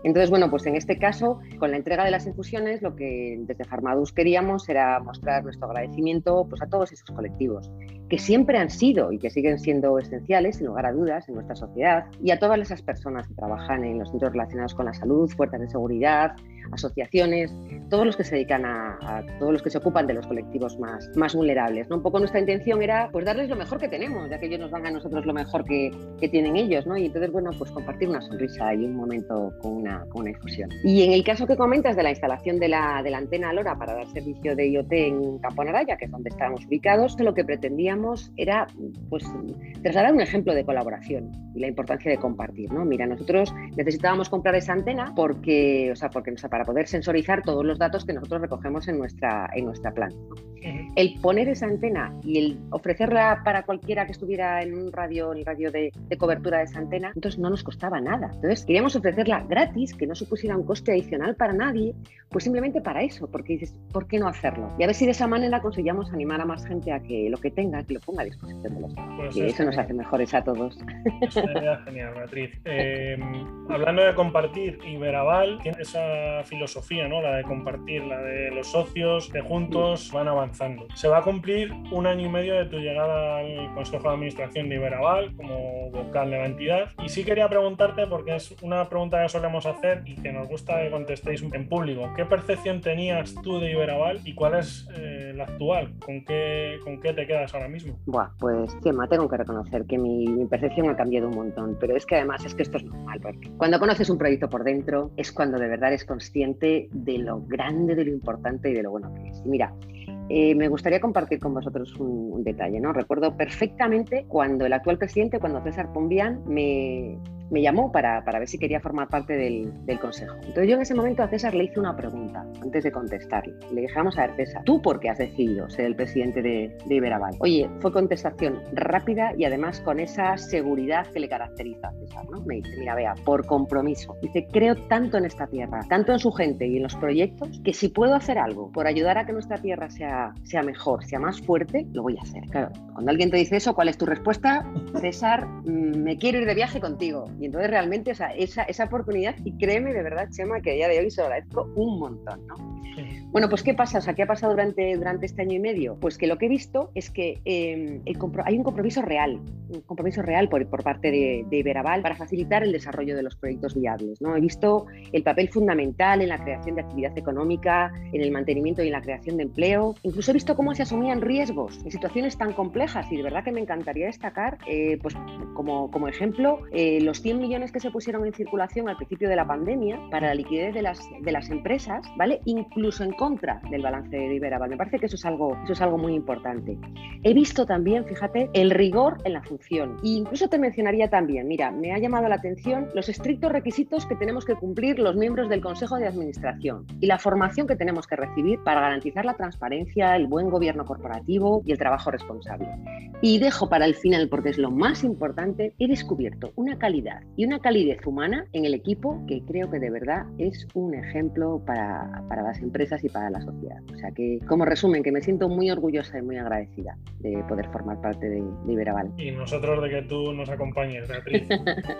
Speaker 4: Entonces, bueno, pues en este caso, con la entrega de las infusiones, lo que desde Farmadus queríamos era mostrar nuestro agradecimiento pues, a todos esos colectivos, que siempre han sido y que siguen siendo esenciales, sin lugar a dudas, en nuestra sociedad, y a todas esas personas que trabajan en los centros relacionados con la salud, fuerzas de seguridad, asociaciones, todos los que se dedican a, a, todos los que se ocupan de los colectivos más, más vulnerables. ¿no? Un poco nuestra intención era pues darles lo mejor que tenemos, ya que ellos nos dan a nosotros lo mejor que, que tienen ellos, ¿no? Y entonces, bueno, pues compartir una sonrisa y un momento con una, con una infusión. Y en el caso que comentas de la instalación de la, de la antena LoRa para dar servicio de IoT en Campo Naraya, que es donde estábamos ubicados, lo que pretendíamos era pues trasladar un ejemplo de colaboración y la importancia de compartir, ¿no? Mira, nosotros necesitábamos comprar esa antena porque, o sea, porque, o sea, para poder sensorizar todos los datos que nosotros recogemos en nuestra, en nuestra planta. El poner esa antena y el ofrecerla para cualquiera que estuviera en un radio, en el radio de, de, cobertura de esa antena, entonces no nos costaba nada. Entonces queríamos ofrecerla gratis, que no supusiera un coste adicional para nadie, pues simplemente para eso, porque dices, ¿por qué no hacerlo? Y a ver si de esa manera conseguíamos animar a más gente a que lo que tengan que lo ponga a disposición de los demás.
Speaker 2: Pues
Speaker 4: que eso nos hace mejores a todos.
Speaker 2: Genial, Beatriz. Eh, hablando de compartir, Iberaval tiene esa filosofía, ¿no? La de compartir, la de los socios que juntos van avanzando. Se va a cumplir un año y medio de tu llegada al Consejo de Administración de Iberaval como vocal de la entidad. Y sí quería preguntarte, porque es una pregunta que solemos hacer y que nos gusta que contestéis en público. ¿Qué percepción tenías tú de Iberaval y cuál es eh, la actual? ¿Con qué, ¿Con qué te quedas ahora mismo?
Speaker 4: Buah, pues Chema, tengo que reconocer que mi, percepción ha cambiado un montón, pero es que además es que esto es normal, porque cuando conoces un proyecto por dentro es cuando de verdad eres consciente de lo grande, de lo importante y de lo bueno que es. Mira, eh, me gustaría compartir con vosotros un, detalle, ¿no? Recuerdo perfectamente cuando el actual presidente, cuando César Pombián, me, me llamó para, para, ver si quería formar parte del, del, consejo. Entonces yo en ese momento a César le hice una pregunta antes de contestarle. Le dije, vamos a ver César, ¿tú por qué has decidido ser el presidente de, de Iberaval? Oye, fue contestación rápida y además con esa seguridad que le caracteriza a César, ¿no? Me dice, mira, vea, por compromiso. Dice, creo tanto en esta tierra, tanto en su gente y en los proyectos, que si puedo hacer algo por ayudar a que nuestra tierra sea, sea mejor, sea más fuerte, lo voy a hacer. Claro, cuando alguien te dice eso, ¿cuál es tu respuesta? César, mm, me quiero ir de viaje contigo. Y entonces realmente o sea, esa, esa oportunidad, y créeme de verdad, Chema, que a día de hoy se lo agradezco un montón, ¿no? Bueno, pues ¿qué pasa? O sea, ¿qué ha pasado durante, durante este año y medio? Pues que lo que he visto es que el hay un compromiso real, un compromiso real por, por parte de, de, Iberaval para facilitar el desarrollo de los proyectos viables. ¿no? He visto el papel fundamental en la creación de actividad económica, en el mantenimiento y en la creación de empleo. Incluso he visto cómo se asumían riesgos en situaciones tan complejas y de verdad que me encantaría destacar, eh, pues como, como ejemplo, eh, los 100 millones que se pusieron en circulación al principio de la pandemia para la liquidez de las, de las empresas, ¿vale? Incluso en contra del balance de Iberaval. Me parece que eso es algo, eso es algo muy importante. He visto también, fíjate, el rigor en la función. E incluso te mencionaría también, mira, me ha llamado la atención los estrictos requisitos que tenemos que cumplir los miembros del Consejo de Administración y la formación que tenemos que recibir para garantizar la transparencia, el buen gobierno corporativo y el trabajo responsable. Y dejo para el final, porque es lo más importante, he descubierto una calidad y una calidez humana en el equipo que creo que de verdad es un ejemplo para, para las empresas y para la sociedad. O sea que, como resumen, que me siento muy orgullosa y muy agradecida de poder formar parte de, de Iberaval.
Speaker 2: Y nosotros de que tú nos acompañes, Beatriz.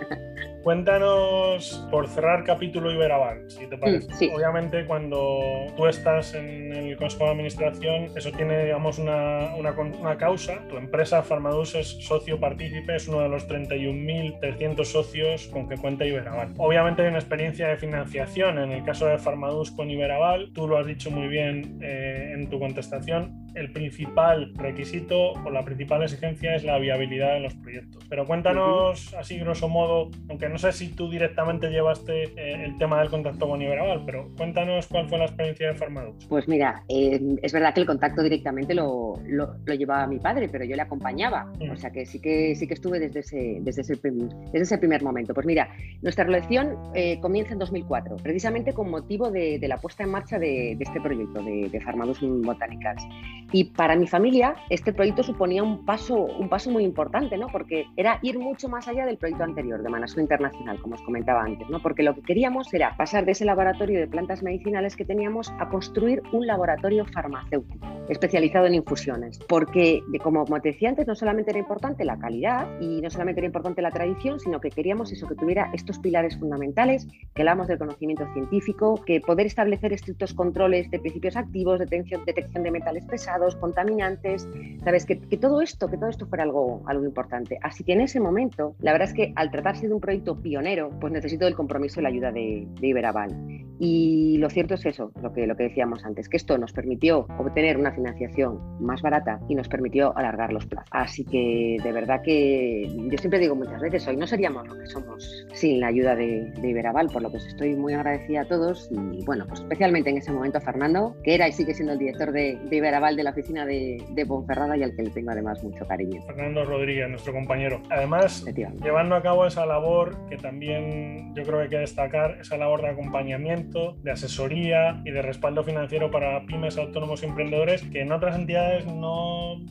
Speaker 2: Cuéntanos, por cerrar capítulo Iberaval, si te parece.
Speaker 4: Mm, sí.
Speaker 2: Obviamente, cuando tú estás en el Consejo de Administración, eso tiene, digamos, una, una, una causa. Tu empresa, Farmadus, es socio partícipe, es uno de los 31.300 socios con que cuenta Iberaval. Obviamente hay una experiencia de financiación. En el caso de Farmadus con Iberaval, tú lo has dicho muy bien eh, en tu contestación, el principal requisito o la principal exigencia es la viabilidad de los proyectos. Pero cuéntanos, así grosso modo, aunque no sé si tú directamente llevaste eh, el tema del contacto con Iberaval, pero cuéntanos cuál fue la experiencia de Farmadux.
Speaker 4: Pues mira, eh, es verdad que el contacto directamente lo, lo, lo, llevaba mi padre, pero yo le acompañaba. O sea que sí que, sí que estuve desde ese, desde, ese, desde ese primer momento. Pues mira, nuestra relación comienza en 2004, precisamente con motivo de, de la puesta en marcha de, de este proyecto de, de Farmadus Botanicals. Y para mi familia, este proyecto suponía un paso, un paso muy importante, ¿no? Porque era ir mucho más allá del proyecto anterior de Manasú Internacional, como os comentaba antes, ¿no? Porque lo que queríamos era pasar de ese laboratorio de plantas medicinales que teníamos a construir un laboratorio farmacéutico especializado en infusiones. Porque, como te decía antes, no solamente era importante la calidad y no solamente era importante la tradición, sino que queríamos eso, que tuviera estos pilares fundamentales, que hablamos del conocimiento científico, que poder establecer estrictos controles de principios activos, detección, detección de metales pesados, contaminantes, sabes, que, que, todo esto, que todo esto fuera algo, algo importante. Así que en ese momento, la verdad es que al tratarse de un proyecto pionero, pues necesito el compromiso y la ayuda de, de Iberaval. Y lo cierto es eso, lo que, lo que decíamos antes, que esto nos permitió obtener una financiación más barata y nos permitió alargar los plazos. Así que de verdad que yo siempre digo muchas veces, hoy no seríamos lo que somos sin la ayuda de, de Iberaval, por lo que os estoy muy agradecida a todos y bueno, pues especialmente en ese momento Fernando, que era y sigue siendo el director de, de Iberaval de la oficina de, de, Ponferrada y al que le tengo además mucho cariño.
Speaker 2: Fernando Rodríguez, nuestro compañero. Además, llevando a cabo esa labor que también yo creo que hay que destacar, esa labor de acompañamiento, de asesoría y de respaldo financiero para pymes, autónomos y emprendedores que en otras entidades no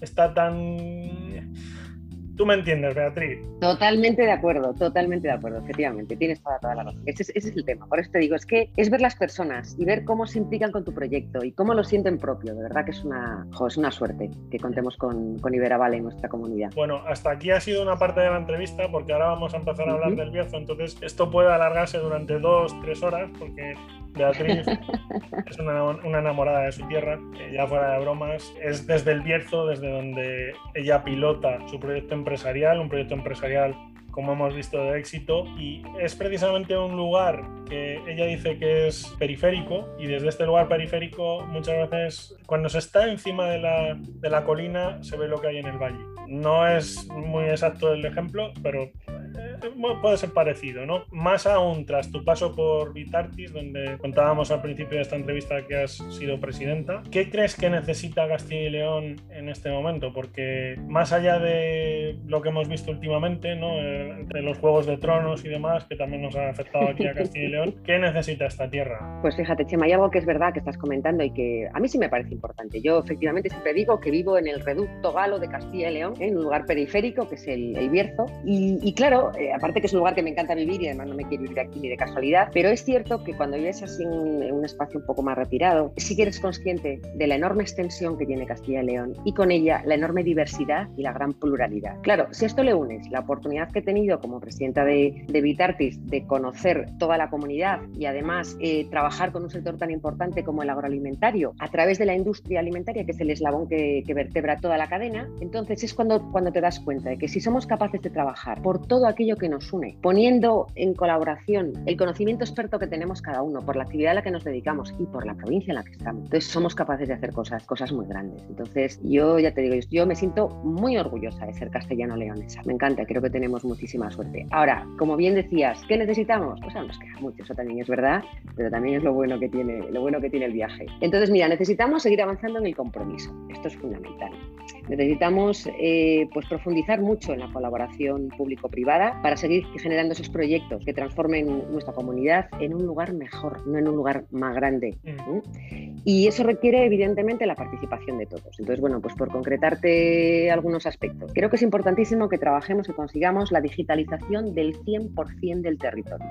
Speaker 2: está tan Tú me entiendes, Beatriz.
Speaker 4: Totalmente de acuerdo, totalmente de acuerdo, efectivamente. Tienes toda, toda la razón. Ese es, el tema. Por eso te digo, es que es ver las personas y ver cómo se implican con tu proyecto y cómo lo sienten propio. De verdad que es una, es una suerte que contemos con, con Iberaval en nuestra comunidad.
Speaker 2: Bueno, hasta aquí ha sido una parte de la entrevista porque ahora vamos a empezar a hablar del Bierzo. Entonces, esto puede alargarse durante dos, tres horas porque Beatriz es una, enamorada de su tierra, ya fuera de bromas. Es desde el Bierzo, desde donde ella pilota su proyecto empresarial, un proyecto empresarial como hemos visto, de éxito. Y es precisamente un lugar que ella dice que es periférico y desde este lugar periférico muchas veces cuando se está encima de la, de la colina se ve lo que hay en el valle. No es muy exacto el ejemplo, pero puede ser parecido, ¿no? Más aún tras tu paso por Vitartis, donde contábamos al principio de esta entrevista que has sido presidenta, ¿qué crees que necesita Castilla y León en este momento? Porque más allá de lo que hemos visto últimamente, ¿no? Entre los Juegos de Tronos y demás, que también nos han afectado aquí a Castilla y León, ¿qué necesita esta tierra?
Speaker 4: Pues fíjate, Chema, hay algo que es verdad que estás comentando y que a mí sí me parece importante. Yo efectivamente siempre digo que vivo en el reducto galo de Castilla y León, en un lugar periférico que es el, Bierzo. Y, claro, eh, aparte que es un lugar que me encanta vivir y además no me quiero vivir aquí ni de casualidad, pero es cierto que cuando vives así en, un espacio un poco más retirado, sí que eres consciente de la enorme extensión que tiene Castilla y León y con ella la enorme diversidad y la gran pluralidad. Claro, si esto le unes la oportunidad que he tenido como presidenta de, de Vitartis de conocer toda la comunidad y además eh, trabajar con un sector tan importante como el agroalimentario a través de la industria alimentaria, que es el eslabón que, que vertebra toda la cadena, entonces es cuando, cuando te das cuenta de que si somos capaces de trabajar por todo aquello que nos une, poniendo en colaboración el conocimiento experto que tenemos cada uno por la actividad a la que nos dedicamos y por la provincia en la que estamos. Entonces somos capaces de hacer cosas, cosas muy grandes. Entonces yo ya te digo, yo me siento muy orgullosa de ser castellano-leonesa. Me encanta, creo que tenemos muchísima suerte. Ahora, como bien decías, ¿qué necesitamos? Pues aún nos queda mucho, eso también es verdad, pero también es lo bueno que tiene, lo bueno que tiene el viaje. Entonces, mira, necesitamos seguir avanzando en el compromiso. Esto es fundamental. Necesitamos eh, pues profundizar mucho en la colaboración público-privada para seguir generando esos proyectos que transformen nuestra comunidad en un lugar mejor, no en un lugar más grande. Mm. Y eso requiere evidentemente la participación de todos. Entonces, bueno, pues por concretarte algunos aspectos, creo que es importantísimo que trabajemos y consigamos la digitalización del 100% del territorio.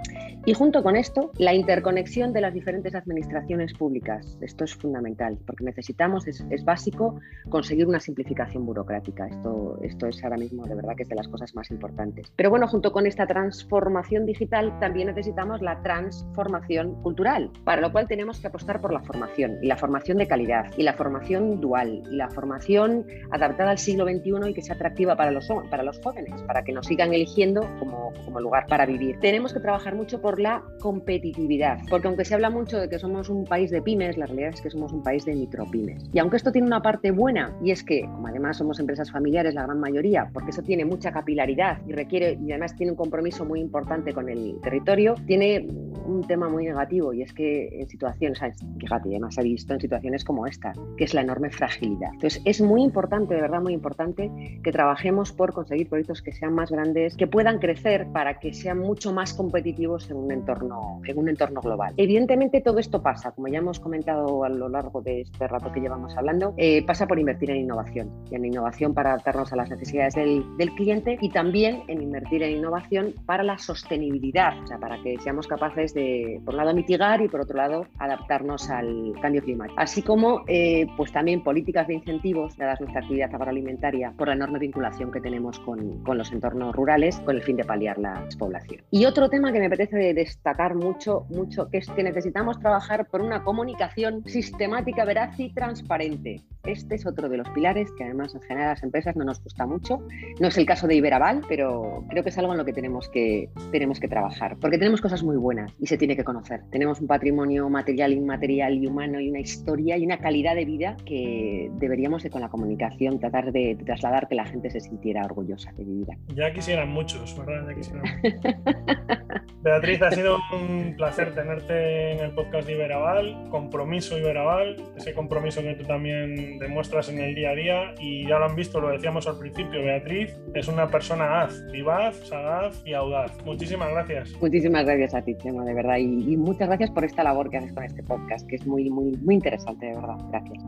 Speaker 4: Y junto con esto, la interconexión de las diferentes administraciones públicas. Esto es fundamental porque necesitamos, es, es básico, conseguir una simplificación burocrática. Esto, esto es ahora mismo de verdad que es de las cosas más importantes. Pero bueno, junto con esta transformación digital también necesitamos la transformación cultural, para lo cual tenemos que apostar por la formación y la formación de calidad y la formación dual y la formación adaptada al siglo XXI y que sea atractiva para los, para los jóvenes, para que nos sigan eligiendo como, como lugar para vivir. Tenemos que trabajar mucho por la competitividad, porque aunque se habla mucho de que somos un país de pymes, la realidad es que somos un país de micropymes. Y aunque esto tiene una parte buena, y es que, como además somos empresas familiares la gran mayoría, porque eso tiene mucha capilaridad y requiere y además tiene un compromiso muy importante con el territorio, tiene un tema muy negativo y es que en situaciones, fíjate, además ha visto en situaciones como esta, que es la enorme fragilidad. Entonces es muy importante, de verdad muy importante, que trabajemos por conseguir proyectos que sean más grandes, que puedan crecer para que sean mucho más competitivos en un entorno, en un entorno global. Evidentemente todo esto pasa, como ya hemos comentado a lo largo de este rato que llevamos hablando, eh, pasa por invertir en innovación y en innovación para adaptarnos a las necesidades del, del, cliente y también en invertir en innovación para la sostenibilidad, o sea, para que seamos capaces de, por un lado, mitigar y por otro lado, adaptarnos al cambio climático. Así como, eh, pues también políticas de incentivos, dadas nuestra actividad agroalimentaria, por la enorme vinculación que tenemos con, con los entornos rurales, con el fin de paliar la despoblación. Y otro tema que me apetece destacar mucho, mucho, que es que necesitamos trabajar por una comunicación sistemática, veraz y transparente. Este es otro de los pilares que además en general a las empresas no nos gusta mucho. No es el caso de Iberaval, pero creo que es algo en lo que tenemos que, tenemos que trabajar, porque tenemos cosas muy buenas y se tiene que conocer. Tenemos un patrimonio material, inmaterial y humano y una historia y una calidad de vida que deberíamos de, con la comunicación tratar de, trasladar que la gente se sintiera orgullosa de vivir
Speaker 2: aquí. Ya quisieran muchos, ¿verdad? Ya quisieran Beatriz, ha sido un placer tenerte en el podcast de Iberaval, compromiso Iberaval, ese compromiso que tú también demuestras en el día a día y ya lo han visto, lo decíamos al principio, Beatriz es una persona haz, vivaz, Sagaz y Audaz. Muchísimas gracias.
Speaker 4: Muchísimas gracias a ti, Chema, de verdad. Y, muchas gracias por esta labor que haces con este podcast, que es muy, muy, muy interesante, de verdad. Gracias.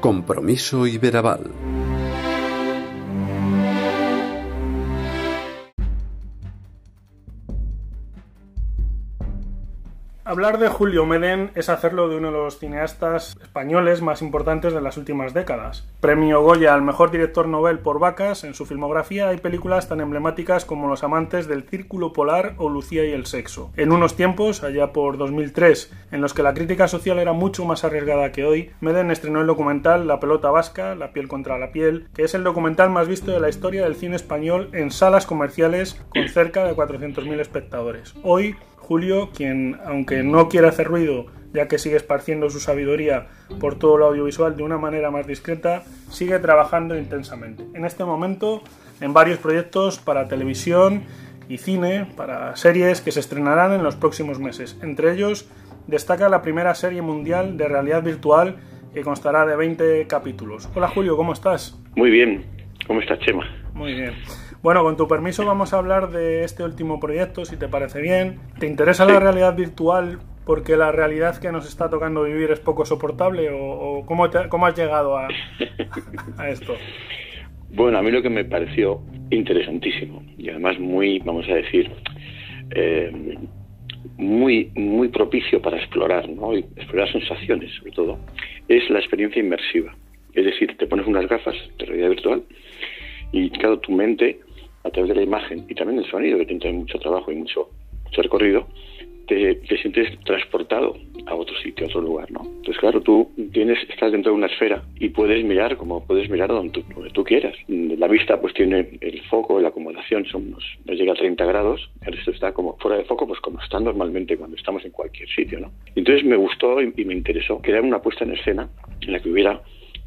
Speaker 1: Compromiso Iberaval.
Speaker 2: Hablar de Julio Medén es hacerlo de uno de los cineastas españoles más importantes de las últimas décadas. Premio Goya al mejor director novel por Vacas, en su filmografía hay películas tan emblemáticas como Los amantes del Círculo Polar o Lucía y el sexo. En unos tiempos, allá por 2003, en los que la crítica social era mucho más arriesgada que hoy, Medén estrenó el documental La pelota vasca, La piel contra la piel, que es el documental más visto de la historia del cine español en salas comerciales con cerca de 400.000 espectadores. Hoy Julio, quien, aunque no quiere hacer ruido, ya que sigue esparciendo su sabiduría por todo lo audiovisual de una manera más discreta, sigue trabajando intensamente. En este momento, en varios proyectos para televisión y cine, para series que se estrenarán en los próximos meses. Entre ellos, destaca la primera serie mundial de realidad virtual que constará de 20 capítulos. Hola Julio, ¿cómo estás?
Speaker 5: Muy bien, ¿cómo estás Chema?
Speaker 2: Muy bien. Bueno, con tu permiso vamos a hablar de este último proyecto, si te parece bien. ¿Te interesa la realidad virtual porque la realidad que nos está tocando vivir es poco soportable o, cómo, has llegado a, esto?
Speaker 5: Bueno, a mí lo que me pareció interesantísimo y además muy, vamos a decir, eh, muy, muy propicio para explorar, ¿no? explorar sensaciones sobre todo, es la experiencia inmersiva. Es decir, te pones unas gafas de realidad virtual y claro, tu mente a través de la imagen y también el sonido, que tiene mucho trabajo y mucho, recorrido, te, sientes transportado a otro sitio, a otro lugar, ¿no? Entonces, claro, tú tienes, estás dentro de una esfera y puedes mirar como puedes mirar donde tú, quieras. La vista, pues tiene el foco, la acomodación, son unos, no llega a 30 grados, el resto está como fuera de foco, pues como está normalmente cuando estamos en cualquier sitio, ¿no? Entonces me gustó y, y me interesó crear una puesta en escena en la que hubiera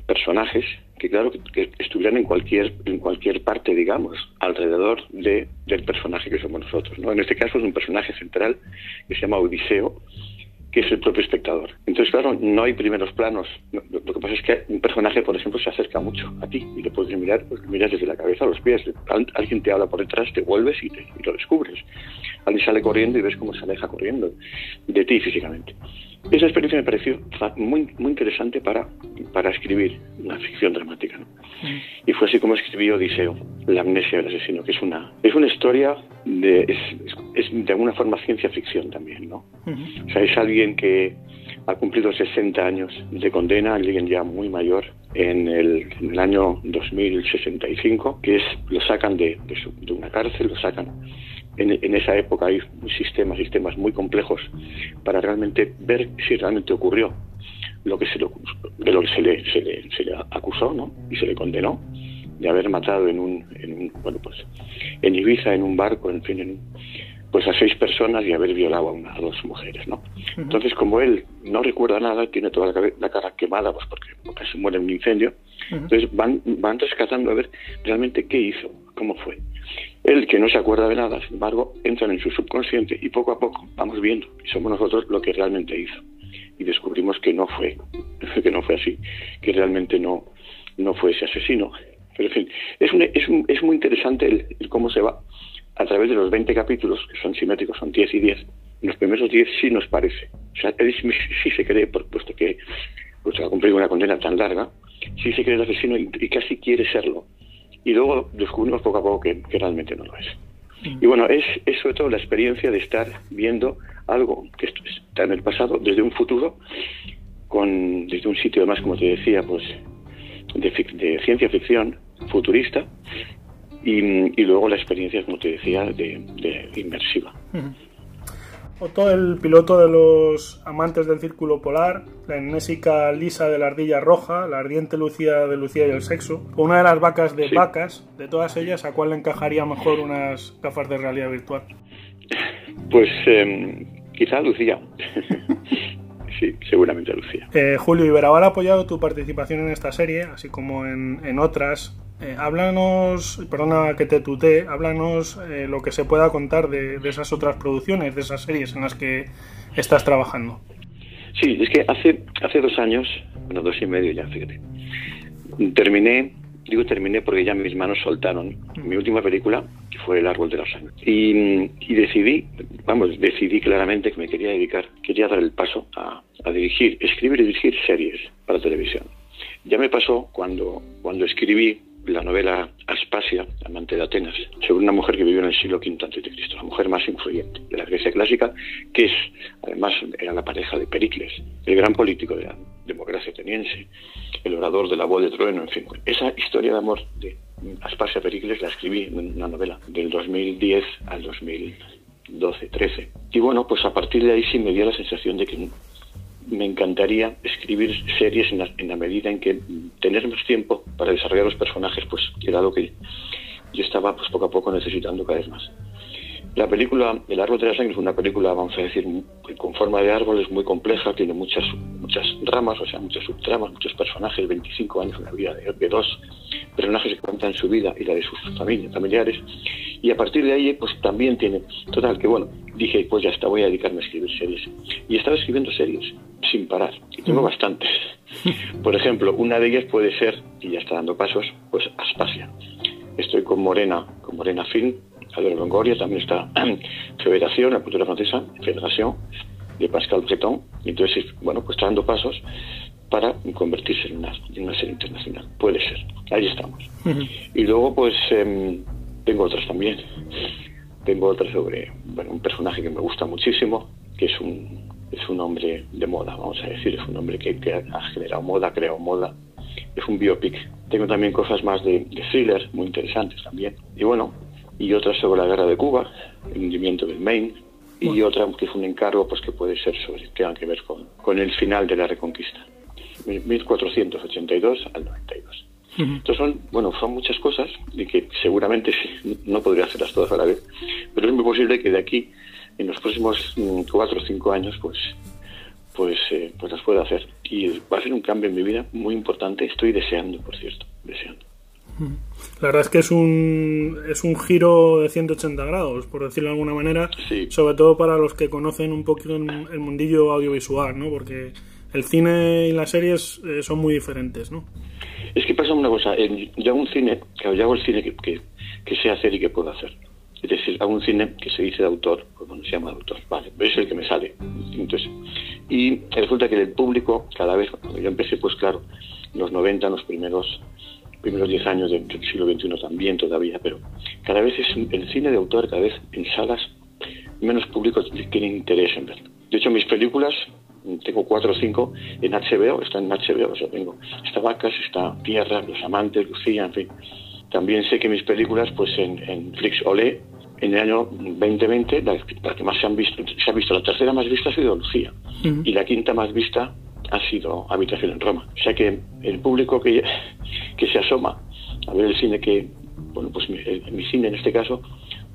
Speaker 5: personajes que claro que, estuvieran en cualquier en cualquier parte digamos alrededor de, del personaje que somos nosotros no en este caso es un personaje central que se llama Odiseo que es el propio espectador. Entonces claro no hay primeros planos. Lo, que pasa es que un personaje por ejemplo se acerca mucho a ti y lo puedes mirar pues miras desde la cabeza a los pies. Alguien te habla por detrás te vuelves y, te, y lo descubres. Alguien sale corriendo y ves cómo se aleja corriendo de ti físicamente esa experiencia me pareció muy, muy interesante para, para escribir una ficción dramática. ¿no? Y fue así como escribí Odiseo, la amnesia del asesino, que es una, es una historia, de, es, es de alguna forma ciencia ficción también. ¿no? O sea, es alguien que ha cumplido 60 años de condena, alguien ya muy mayor, en el, en el año 2065, que es, lo sacan de, de, de una cárcel, lo sacan en, esa época hay sistemas, sistemas muy complejos para realmente ver si realmente ocurrió lo que se le, de lo que se le, se le, acusó ¿no? y se le condenó de haber matado en un, en bueno pues en Ibiza en un barco en fin pues a seis personas y haber violado a una a dos mujeres no entonces como él no recuerda nada tiene toda la, cara quemada pues porque, porque se muere en un incendio entonces van van rescatando a ver realmente qué hizo cómo fue él, que no se acuerda de nada, sin embargo, entra en su subconsciente y poco a poco vamos viendo y somos nosotros lo que realmente hizo. Y descubrimos que no fue, que no fue así, que realmente no, no fue ese asesino. Pero en fin, es, es, es muy interesante el, cómo se va a través de los 20 capítulos, que son simétricos, son 10 y 10. En los primeros 10 sí nos parece. O sea, él sí se cree, por puesto que ha cumplido una condena tan larga, sí se cree el asesino y casi quiere serlo y luego descubrimos poco a poco que, realmente no lo es. Y bueno, es, es, sobre todo la experiencia de estar viendo algo que está en el pasado, desde un futuro, con, desde un sitio además, como te decía, pues de, ciencia ficción futurista, y, luego la experiencia, como te decía, de, inmersiva.
Speaker 2: Otto, el piloto de los amantes del círculo polar, la ennésica lisa de la ardilla roja, la ardiente Lucía de Lucía y el sexo, una de las vacas de vacas, de todas ellas, ¿a cuál le encajaría mejor unas gafas de realidad virtual?
Speaker 5: Pues eh, quizá Lucía. sí, seguramente Lucía.
Speaker 2: Eh, Julio Iberaval ha apoyado tu participación en esta serie, así como en, en otras eh, háblanos, perdona que te tuté, háblanos eh, lo que se pueda contar de, esas otras producciones, de esas series en las que estás trabajando.
Speaker 5: Sí, es que hace, hace dos años, bueno, dos y medio ya, fíjate, terminé, digo terminé porque ya mis manos soltaron mi última película, que fue El Árbol de los Años. Y, y, decidí, vamos, decidí claramente que me quería dedicar, quería dar el paso a, a dirigir, escribir y dirigir series para televisión. Ya me pasó cuando, cuando escribí la novela Aspasia, amante de Atenas, sobre una mujer que vivió en el siglo V a.C., la mujer más influyente de la Grecia clásica, que es, además, era la pareja de Pericles, el gran político de la democracia ateniense, el orador de la voz de trueno, en fin. Esa historia de amor de Aspasia Pericles la escribí en una novela del 2010 al 2012-13. Y bueno, pues a partir de ahí sí me dio la sensación de que me encantaría escribir series en la, medida en que tener más tiempo para desarrollar los personajes, pues era lo que yo estaba pues poco a poco necesitando cada vez más. La película El árbol de la sangre es una película, vamos a decir, con forma de árbol, es muy compleja, tiene muchas, muchas ramas, o sea, muchas subtramas, muchos personajes, 25 años en la vida de, de dos personajes que cuentan su vida y la de sus familias, familiares, y a partir de ahí, pues también tiene, total, que bueno, dije, pues ya está, voy a dedicarme a escribir series. Y estaba escribiendo series, sin parar, y tengo bastantes. Por ejemplo, una de ellas puede ser, y ya está dando pasos, pues Aspasia. Estoy con Morena, con Morena Film, Adoro Longoria, también está Federación, la cultura francesa, Federación, de Pascal Breton, y entonces, bueno, pues está dando pasos para convertirse en una, en una serie internacional. Puede ser, ahí estamos. Y luego, pues, em, tengo otras también. Tengo otras sobre bueno, un personaje que me gusta muchísimo, que es un, es un hombre de moda, vamos a decir, es un hombre que, ha generado moda, creado moda. Es un biopic. Tengo también cosas más de, de thriller muy interesantes también. Y bueno, y otras sobre la guerra de Cuba, el hundimiento del Maine, y otra que es un encargo pues que puede ser sobre que tenga que ver con, con el final de la reconquista 1482 al 92 entonces son, bueno, son muchas cosas y que seguramente no podría hacerlas todas a la vez, pero es muy posible que de aquí, en los próximos mm, cuatro o cinco años, pues, pues, eh, pues las pueda hacer. Y va a ser un cambio en mi vida muy importante. Estoy deseando, por cierto, deseando.
Speaker 2: La verdad es que es un, es un giro de 180 grados, por decirlo de alguna manera, sobre todo para los que conocen un poquito el mundillo audiovisual, ¿no? Porque el cine y las series eh, son muy diferentes, ¿no?
Speaker 5: Es que pasa una cosa, yo hago un cine, yo hago el cine que, que, sé hacer y que puedo hacer. Es decir, hago un cine que se dice de autor, pues bueno, se llama de autor, vale, pero es el que me sale. Entonces, y resulta que el público, cada vez, cuando yo empecé, pues claro, los 90, los primeros primeros 10 años del siglo XXI también todavía, pero cada vez es el cine de autor, cada vez en salas menos público tiene interés en verlo. De hecho, mis películas tengo cuatro o cinco en HBO, están en HBO, o sea, tengo está Vacas, está Tierra, Los Amantes, Lucía, en fin. También sé que mis películas, pues en, en Flix Olé, en el año 2020, la, que más se han visto, se ha visto, la tercera más vista ha sido Lucía, y la quinta más vista ha sido Habitación en Roma. O sea que el público que, que se asoma a ver el cine que, bueno, pues mi, mi cine en este caso,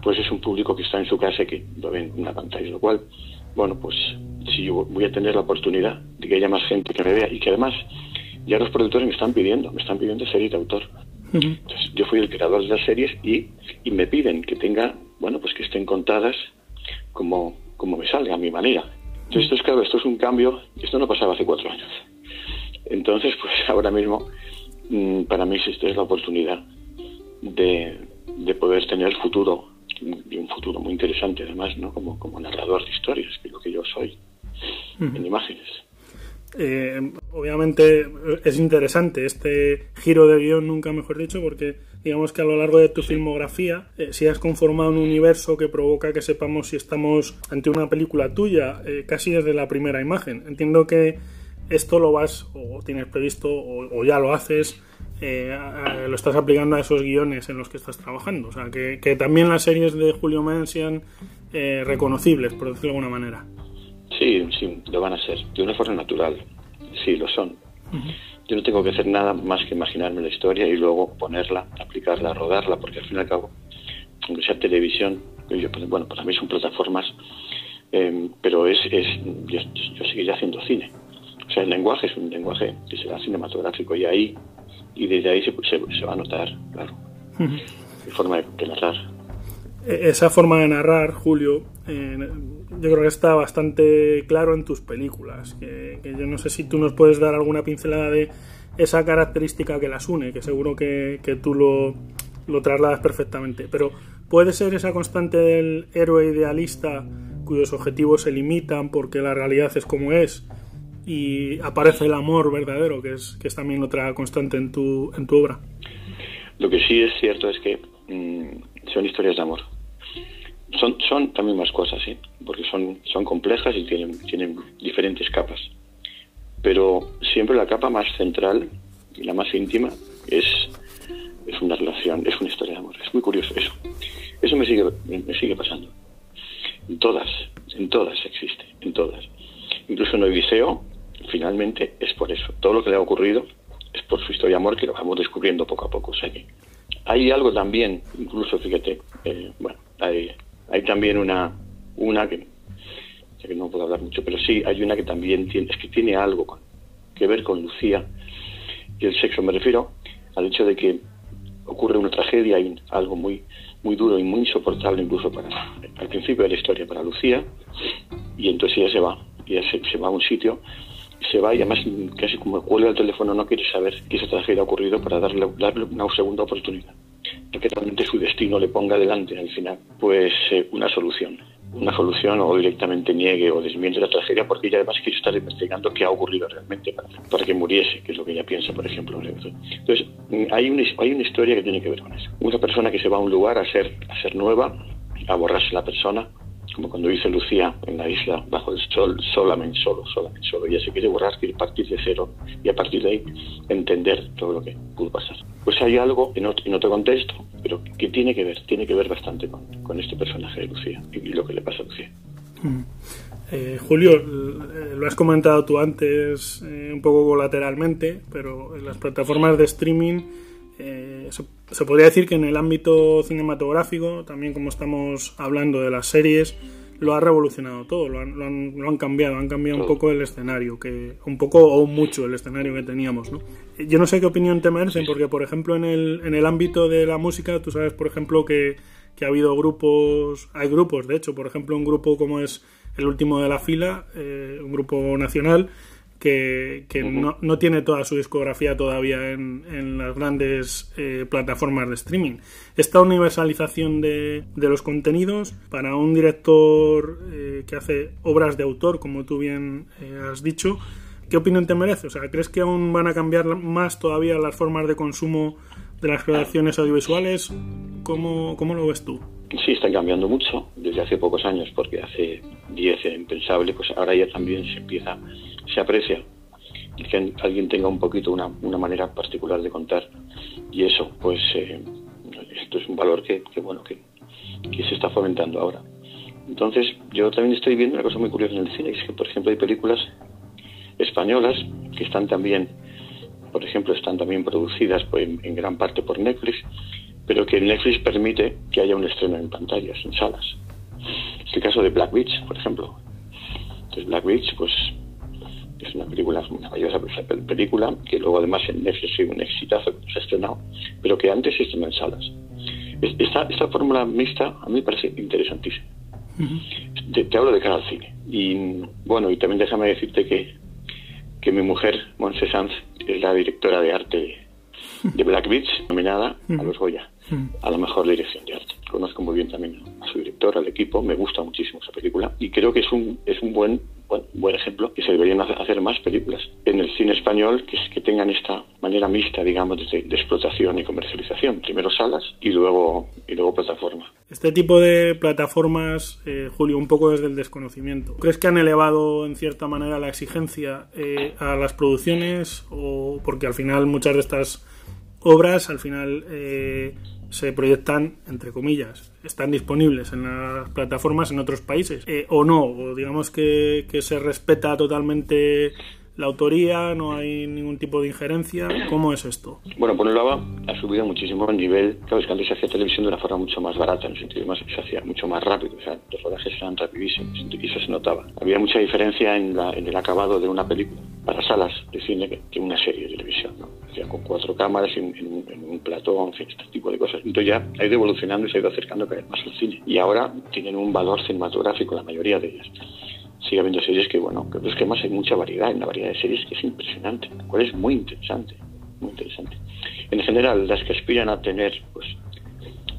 Speaker 5: pues es un público que está en su casa y que lo ve en una pantalla, lo cual, bueno, pues si yo voy a tener la oportunidad de que haya más gente que me vea y que además ya los productores me están pidiendo, me están pidiendo series de autor. Entonces, yo fui el creador de las series y, y me piden que tenga, bueno, pues que estén contadas como, como me salga, a mi manera. Entonces, esto es claro, esto es un cambio, esto no pasaba hace cuatro años. Entonces, pues ahora mismo, mm, para mí esta es la oportunidad de, de poder tener el futuro y un futuro muy interesante además, ¿no? Como, como narrador de historias, que es lo que yo soy en imágenes.
Speaker 2: Eh, obviamente es interesante este giro de guion, nunca mejor dicho, porque digamos que a lo largo de tu filmografía, eh, si has conformado un universo que provoca que sepamos si estamos ante una película tuya, eh, casi desde la primera imagen. Entiendo que esto lo vas o tienes previsto o, ya lo haces, lo estás aplicando a esos guiones en los que estás trabajando. O sea, que, también las series de Julio Men sean reconocibles, por decirlo de alguna manera.
Speaker 5: Sí, sí, lo van a ser, de una forma natural. Sí, lo son. Yo no tengo que hacer nada más que imaginarme la historia y luego ponerla, aplicarla, rodarla, porque al fin y al cabo, aunque sea televisión, yo, pues, bueno, para mí son plataformas, em, pero es, es yo, seguiré haciendo cine. O sea, el lenguaje es un lenguaje que será cinematográfico y ahí, y desde ahí se, se, va a notar, claro, mi forma de narrar.
Speaker 2: E-, esa forma de narrar, Julio, yo creo que está bastante claro en tus películas. Que, yo no sé si tú nos puedes dar alguna pincelada de esa característica que las une, que seguro que, tú lo, lo trasladas perfectamente. Pero puede ser esa constante del héroe idealista cuyos objetivos se limitan porque la realidad es como es y aparece el amor verdadero, que es, que es también otra constante en tu, en tu obra.
Speaker 5: Lo que sí es cierto es que mm, son historias de amor. Son, son también más cosas, ¿sí? porque son, son complejas y tienen, tienen diferentes capas. Pero siempre la capa más central y la más íntima es, es una relación, es una historia de amor. Es muy curioso eso. Eso me sigue, me sigue pasando. En todas, en todas existe, en todas. Incluso en Odiseo, finalmente es por eso. Todo lo que le ha ocurrido es por su historia de amor que lo vamos descubriendo poco a poco. O que hay algo también, incluso fíjate, eh, bueno, hay, hay también una, una que, que no puedo hablar mucho, pero sí hay una que también tiene, es que tiene algo que ver con Lucía y el sexo. Me refiero al hecho de que ocurre una tragedia y algo muy muy duro y muy insoportable incluso para al principio de la historia para Lucía y entonces ella se va ella se, va a un sitio se va y además casi como cuelga el teléfono no quiere saber que esa tragedia ha ocurrido para darle, darle una segunda oportunidad que realmente su destino le ponga delante al final pues eh, una solución una solución o directamente niegue o desmiente la tragedia porque ella además quiere estar investigando qué ha ocurrido realmente para, para, que muriese, que es lo que ella piensa, por ejemplo. Entonces, hay una, hay una historia que tiene que ver con eso. Una persona que se va a un lugar a ser, a ser nueva, a borrarse la persona, como cuando dice Lucía en la isla bajo el sol, solamente solo, solamente solo. Ella se quiere borrar, quiere partir de cero y a partir de ahí entender todo lo que pudo pasar. Pues hay algo en otro, contexto, pero que tiene que ver, tiene que ver bastante con, con este personaje de Lucía y, lo que le pasa a Lucía.
Speaker 2: Mm. Eh, Julio, eh, lo has comentado tú antes eh, un poco colateralmente, pero en las plataformas de streaming eh, se, se, podría decir que en el ámbito cinematográfico, también como estamos hablando de las series, lo ha revolucionado todo, lo han, lo han, lo han cambiado, han cambiado un poco el escenario, que un poco o mucho el escenario que teníamos. ¿no? Yo no sé qué opinión te merecen, porque por ejemplo en el, en el ámbito de la música, tú sabes por ejemplo que, que ha habido grupos, hay grupos, de hecho, por ejemplo un grupo como es el último de la fila, eh, un grupo nacional, que, no, no, tiene toda su discografía todavía en, en las grandes eh, plataformas de streaming. Esta universalización de, de los contenidos para un director eh, que hace obras de autor, como tú bien eh, has dicho, ¿qué opinión te merece? O sea, ¿crees que aún van a cambiar más todavía las formas de consumo de las creaciones audiovisuales? ¿Cómo, cómo lo ves tú?
Speaker 5: Sí, están cambiando mucho desde hace pocos años, porque hace 10 era impensable, pues ahora ya también se empieza se aprecia que alguien tenga un poquito una, una manera particular de contar. Y eso pues eh, esto es un valor que, bueno que, que, se está fomentando ahora. Entonces yo también estoy viendo una cosa muy curiosa en el cine es que por ejemplo hay películas españolas que están también por ejemplo están también producidas pues, en, en gran parte por Netflix pero que Netflix permite que haya un estreno en pantallas en salas. Es el caso de Black Beach por ejemplo. Entonces Black Beach pues es una película, una maravillosa película, que luego además en Netflix un exitazo que se ha estrenado, pero que antes se estrenó en salas. Esta, esta fórmula mixta a mí me parece interesantísima. te, hablo de cara al cine. Y bueno, y también déjame decirte que, que mi mujer, Monse Sanz, es la directora de arte de Black Beach, nominada a los Goya, a la mejor dirección de arte. Conozco muy bien también a su director, al equipo, me gusta muchísimo esa película y creo que es un, es un buen buen ejemplo, que se deberían hacer más películas en el cine español que, que tengan esta manera mixta, digamos, de, de, explotación y comercialización. Primero salas y luego, y luego plataforma.
Speaker 2: Este tipo de plataformas, eh, Julio, un poco desde el desconocimiento. ¿Crees que han elevado en cierta manera la exigencia eh, a las producciones? O porque al final muchas de estas obras, al final... Eh, se proyectan, entre comillas, están disponibles en las plataformas en otros países, eh, o no, o digamos que, que se respeta totalmente la autoría, no hay ningún tipo de injerencia. ¿Cómo es esto?
Speaker 5: Bueno, un lado, ha subido muchísimo el nivel. Claro, es que antes se hacía televisión de una forma mucho más barata, en el sentido más se hacía mucho más rápido. O sea, los rodajes eran rapidísimos y eso se notaba. Había mucha diferencia en, la, en el acabado de una película para salas de cine que, una serie de televisión, ¿no? Con cuatro cámaras en, en, un, en un plató, en fin, este tipo de cosas. Entonces ya ha ido evolucionando y se ha ido acercando cada vez más al cine. Y ahora tienen un valor cinematográfico, la mayoría de ellas sigue habiendo series que, bueno, que es que además hay mucha variedad, en la variedad de series que es impresionante, la cual es muy interesante, muy interesante. En general, las que aspiran a tener, pues,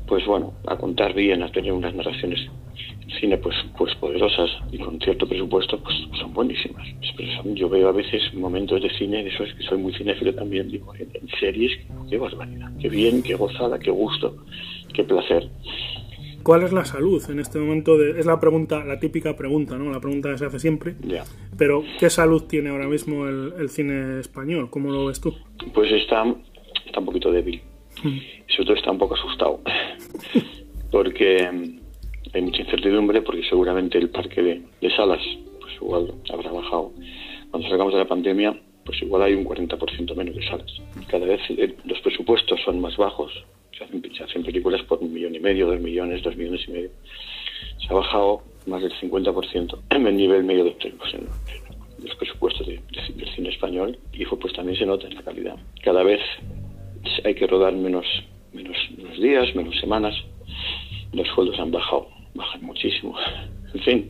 Speaker 5: pues bueno, a contar bien, a tener unas narraciones cine pues pues poderosas y con cierto presupuesto pues son buenísimas yo veo a veces momentos de cine eso es que soy muy cinéfilo también digo en, series qué barbaridad qué bien qué gozada qué gusto qué placer
Speaker 2: ¿Cuál es la salud en este momento? De, es la pregunta, la típica pregunta, ¿no? La pregunta que se hace siempre. Pero, ¿qué salud tiene ahora mismo el, cine español? ¿Cómo lo ves tú?
Speaker 5: Pues está, está un poquito débil. Mm. Sobre todo está un poco asustado. porque hay mucha incertidumbre porque seguramente el parque de, salas pues igual habrá bajado. Cuando salgamos de la pandemia, pues igual hay un 40% menos de salas. Cada vez eh, los presupuestos son más bajos. Se hacen, películas por un millón y medio, dos millones, dos millones y medio. Se ha bajado más del 50% en el nivel medio de, los presupuestos del cine español y pues también se nota en la calidad. Cada vez hay que rodar menos, menos días, menos semanas. Los sueldos han bajado bajan muchísimo. En fin,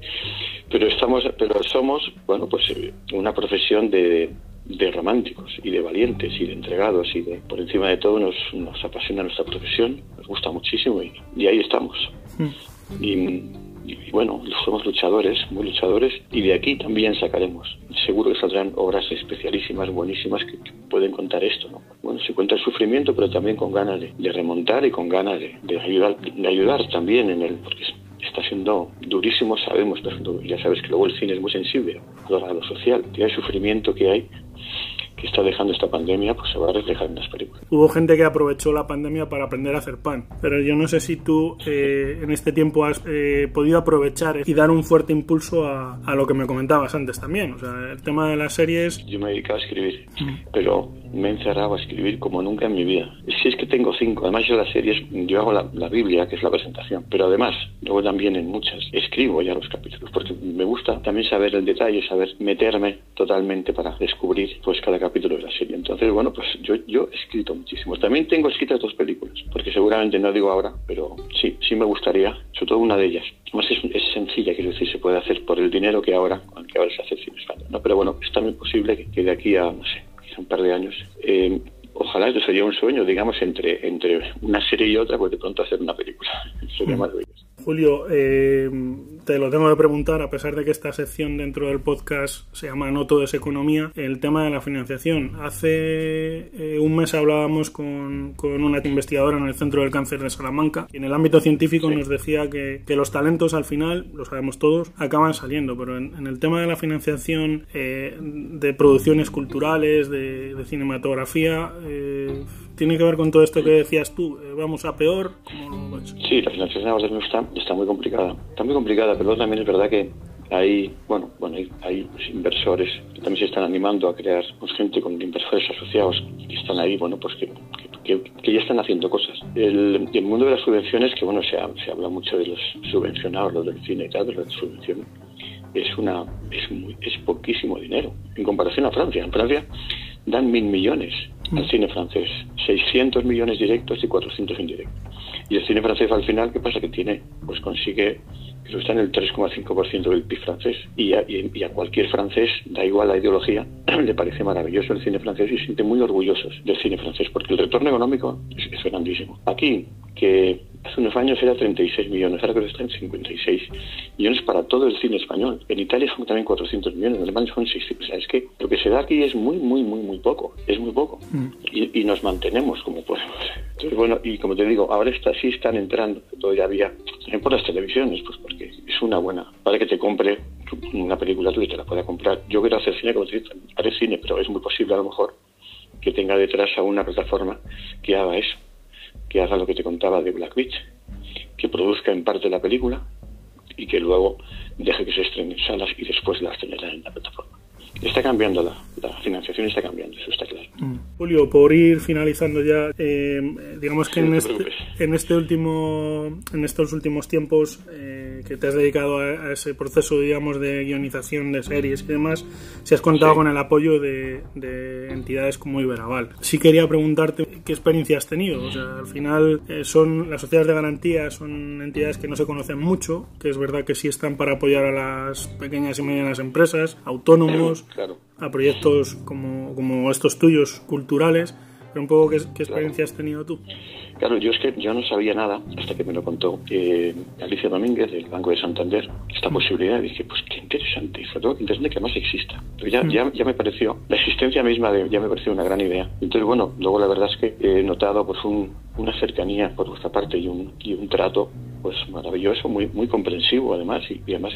Speaker 5: pero estamos, pero somos, bueno, pues eh, una profesión de, de románticos y de valientes y de entregados y de por encima de todo nos, nos apasiona nuestra profesión, nos gusta muchísimo y, ahí estamos. Hmm. Y, bueno, somos luchadores, muy luchadores y de aquí también sacaremos. Seguro que saldrán obras especialísimas, buenísimas que, pueden contar esto, ¿no? Bueno, se cuenta el sufrimiento, pero también con ganas de, remontar y con ganas de, de, ayudar, de ayudar también en el, porque siendo durísimo, sabemos, ya sabes que luego el cine es muy sensible a lo social, y el sufrimiento que hay que está dejando esta pandemia, pues se va a reflejar en las películas.
Speaker 2: Hubo gente que aprovechó la pandemia para aprender a hacer pan, pero yo no sé si tú eh, en este tiempo has eh, podido aprovechar y dar un fuerte impulso a, a, lo que me comentabas antes también. O sea, el tema de las series.
Speaker 5: Yo me dedicaba a escribir, pero me he encerrado a escribir como nunca en mi vida. Si es que tengo cinco, además yo las series, yo hago la, la Biblia, que es la presentación, pero además, luego también en muchas, escribo ya los capítulos, porque me gusta también saber el detalle, saber meterme totalmente para descubrir pues cada capítulo de la serie. Entonces, bueno, pues yo, yo he escrito muchísimo. También tengo escritas dos películas, porque seguramente no digo ahora, pero sí, sí me gustaría, sobre todo una de ellas. Además es, es sencilla, quiero decir, se puede hacer por el dinero que ahora, que ahora se hace España. ¿no? Pero bueno, es también posible que, de aquí a, no sé, quizá un par de años, eh, ojalá eso sería un sueño, digamos, entre, entre una serie y otra, pues de pronto hacer una película. Sería mm. maravilloso.
Speaker 2: Julio, eh, te lo tengo que preguntar, a pesar de que esta sección dentro del podcast se llama No todo es economía, el tema de la financiación. Hace eh, un mes hablábamos con, con, una investigadora en el Centro del Cáncer de Salamanca y en el ámbito científico nos decía que, que, los talentos al final, lo sabemos todos, acaban saliendo, pero en, el tema de la financiación eh, de producciones culturales, de, de cinematografía, ¿Tiene que ver con todo esto que decías tú? Eh, ¿Vamos a peor? ¿Cómo lo
Speaker 5: Sí, la financiación ahora mismo está, está muy complicada. Está muy complicada, pero también es verdad que hay, bueno, bueno, hay, inversores que también se están animando a crear pues, gente con inversores asociados que están ahí, bueno, pues que, ya están haciendo cosas. El, mundo de las subvenciones, que bueno, se, se habla mucho de los subvencionados, los del cine y tal, de las subvenciones, es, una, es, muy, es poquísimo dinero en comparación a Francia. En Francia dan mil millones al mm. cine francés, 600 millones directos y 400 indirectos. Y el cine francés al final, ¿qué pasa? Que tiene, pues consigue, que está en el 3,5% del PIB francés. Y a, y a, cualquier francés, da igual la ideología, le parece maravilloso el cine francés y se siente muy orgullosos del cine francés, porque el retorno económico es, es grandísimo. Aquí, que Hace unos años era 36 millones, ahora creo que está en 56 millones para todo el cine español. En Italia son también 400 millones, en Alemania son 600. O sea, es que lo que se da aquí es muy, muy, muy, muy poco. Es muy poco. Mm. Y, nos mantenemos como podemos. Entonces, bueno, y como te digo, ahora está, sí están entrando todavía también por las televisiones, pues porque es una buena. Para que te compre una película tú y te la pueda comprar. Yo quiero hacer cine, como te digo, haré cine, pero es muy posible a lo mejor que tenga detrás a una plataforma que haga eso que haga lo que te contaba de Black Beach, que produzca en parte la película y que luego deje que se estrene en salas y después la estrenará en la plataforma. Está cambiando la, la, financiación, está cambiando, eso está claro.
Speaker 2: Mm. Julio, por ir finalizando ya, eh, digamos que en, este, en, este, último, en estos últimos tiempos eh, que te has dedicado a, ese proceso, digamos, de guionización de series y demás, si has contado con el apoyo de, entidades como Iberaval. Sí quería preguntarte qué experiencia has tenido. O sea, al final eh, son las sociedades de garantía, son entidades que no se conocen mucho, que es verdad que sí están para apoyar a las pequeñas y medianas empresas, autónomos, a proyectos como, como estos tuyos culturales, Pero un poco qué, experiencia has tenido tú.
Speaker 5: Claro, yo es que yo no sabía nada hasta que me lo contó eh, Alicia Domínguez del Banco de Santander esta posibilidad. Y dije, pues qué interesante, y todo interesante que más exista. Ya, ya, ya, me pareció, la existencia misma de, ya me pareció una gran idea. Entonces, bueno, luego la verdad es que he notado pues un, una cercanía por vuestra parte y un, y un trato pues maravilloso, muy muy comprensivo además, y, además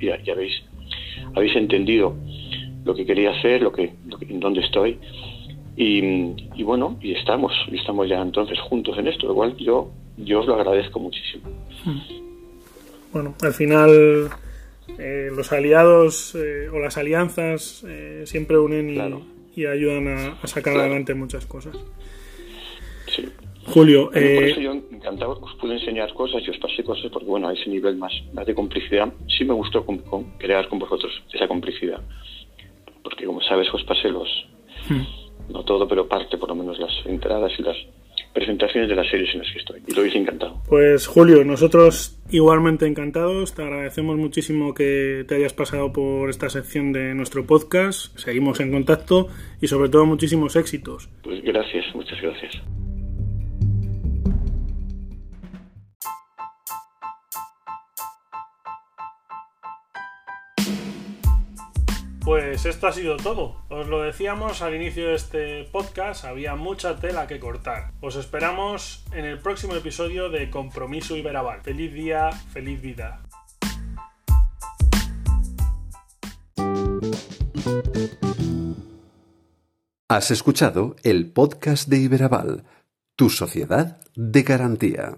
Speaker 5: ya, ya habéis, habéis entendido lo que quería hacer, lo que, en dónde estoy. Y, bueno, y estamos, y estamos ya entonces juntos en esto, lo cual yo, yo os lo agradezco muchísimo. Hmm.
Speaker 2: Bueno, al final eh, los aliados eh, o las alianzas eh, siempre unen y, ayudan a, sacar adelante muchas cosas.
Speaker 5: Sí.
Speaker 2: Julio,
Speaker 5: por eso yo encantado os pude enseñar cosas y os pasé cosas porque bueno, a ese nivel más, más de complicidad sí me gustó crear con vosotros esa complicidad porque como sabes os pasé los hmm no todo, pero parte por lo menos las entradas y las presentaciones de las series en las que estoy. Y lo hice encantado.
Speaker 2: Pues Julio, nosotros igualmente encantados. Te agradecemos muchísimo que te hayas pasado por esta sección de nuestro podcast. Seguimos en contacto y sobre todo muchísimos éxitos.
Speaker 5: Pues gracias, muchas gracias.
Speaker 2: Pues esto ha sido todo. Os lo decíamos al inicio de este podcast, había mucha tela que cortar. Os esperamos en el próximo episodio de Compromiso Iberaval. Feliz día, feliz vida.
Speaker 1: Has escuchado el podcast de Iberaval, tu sociedad de garantía.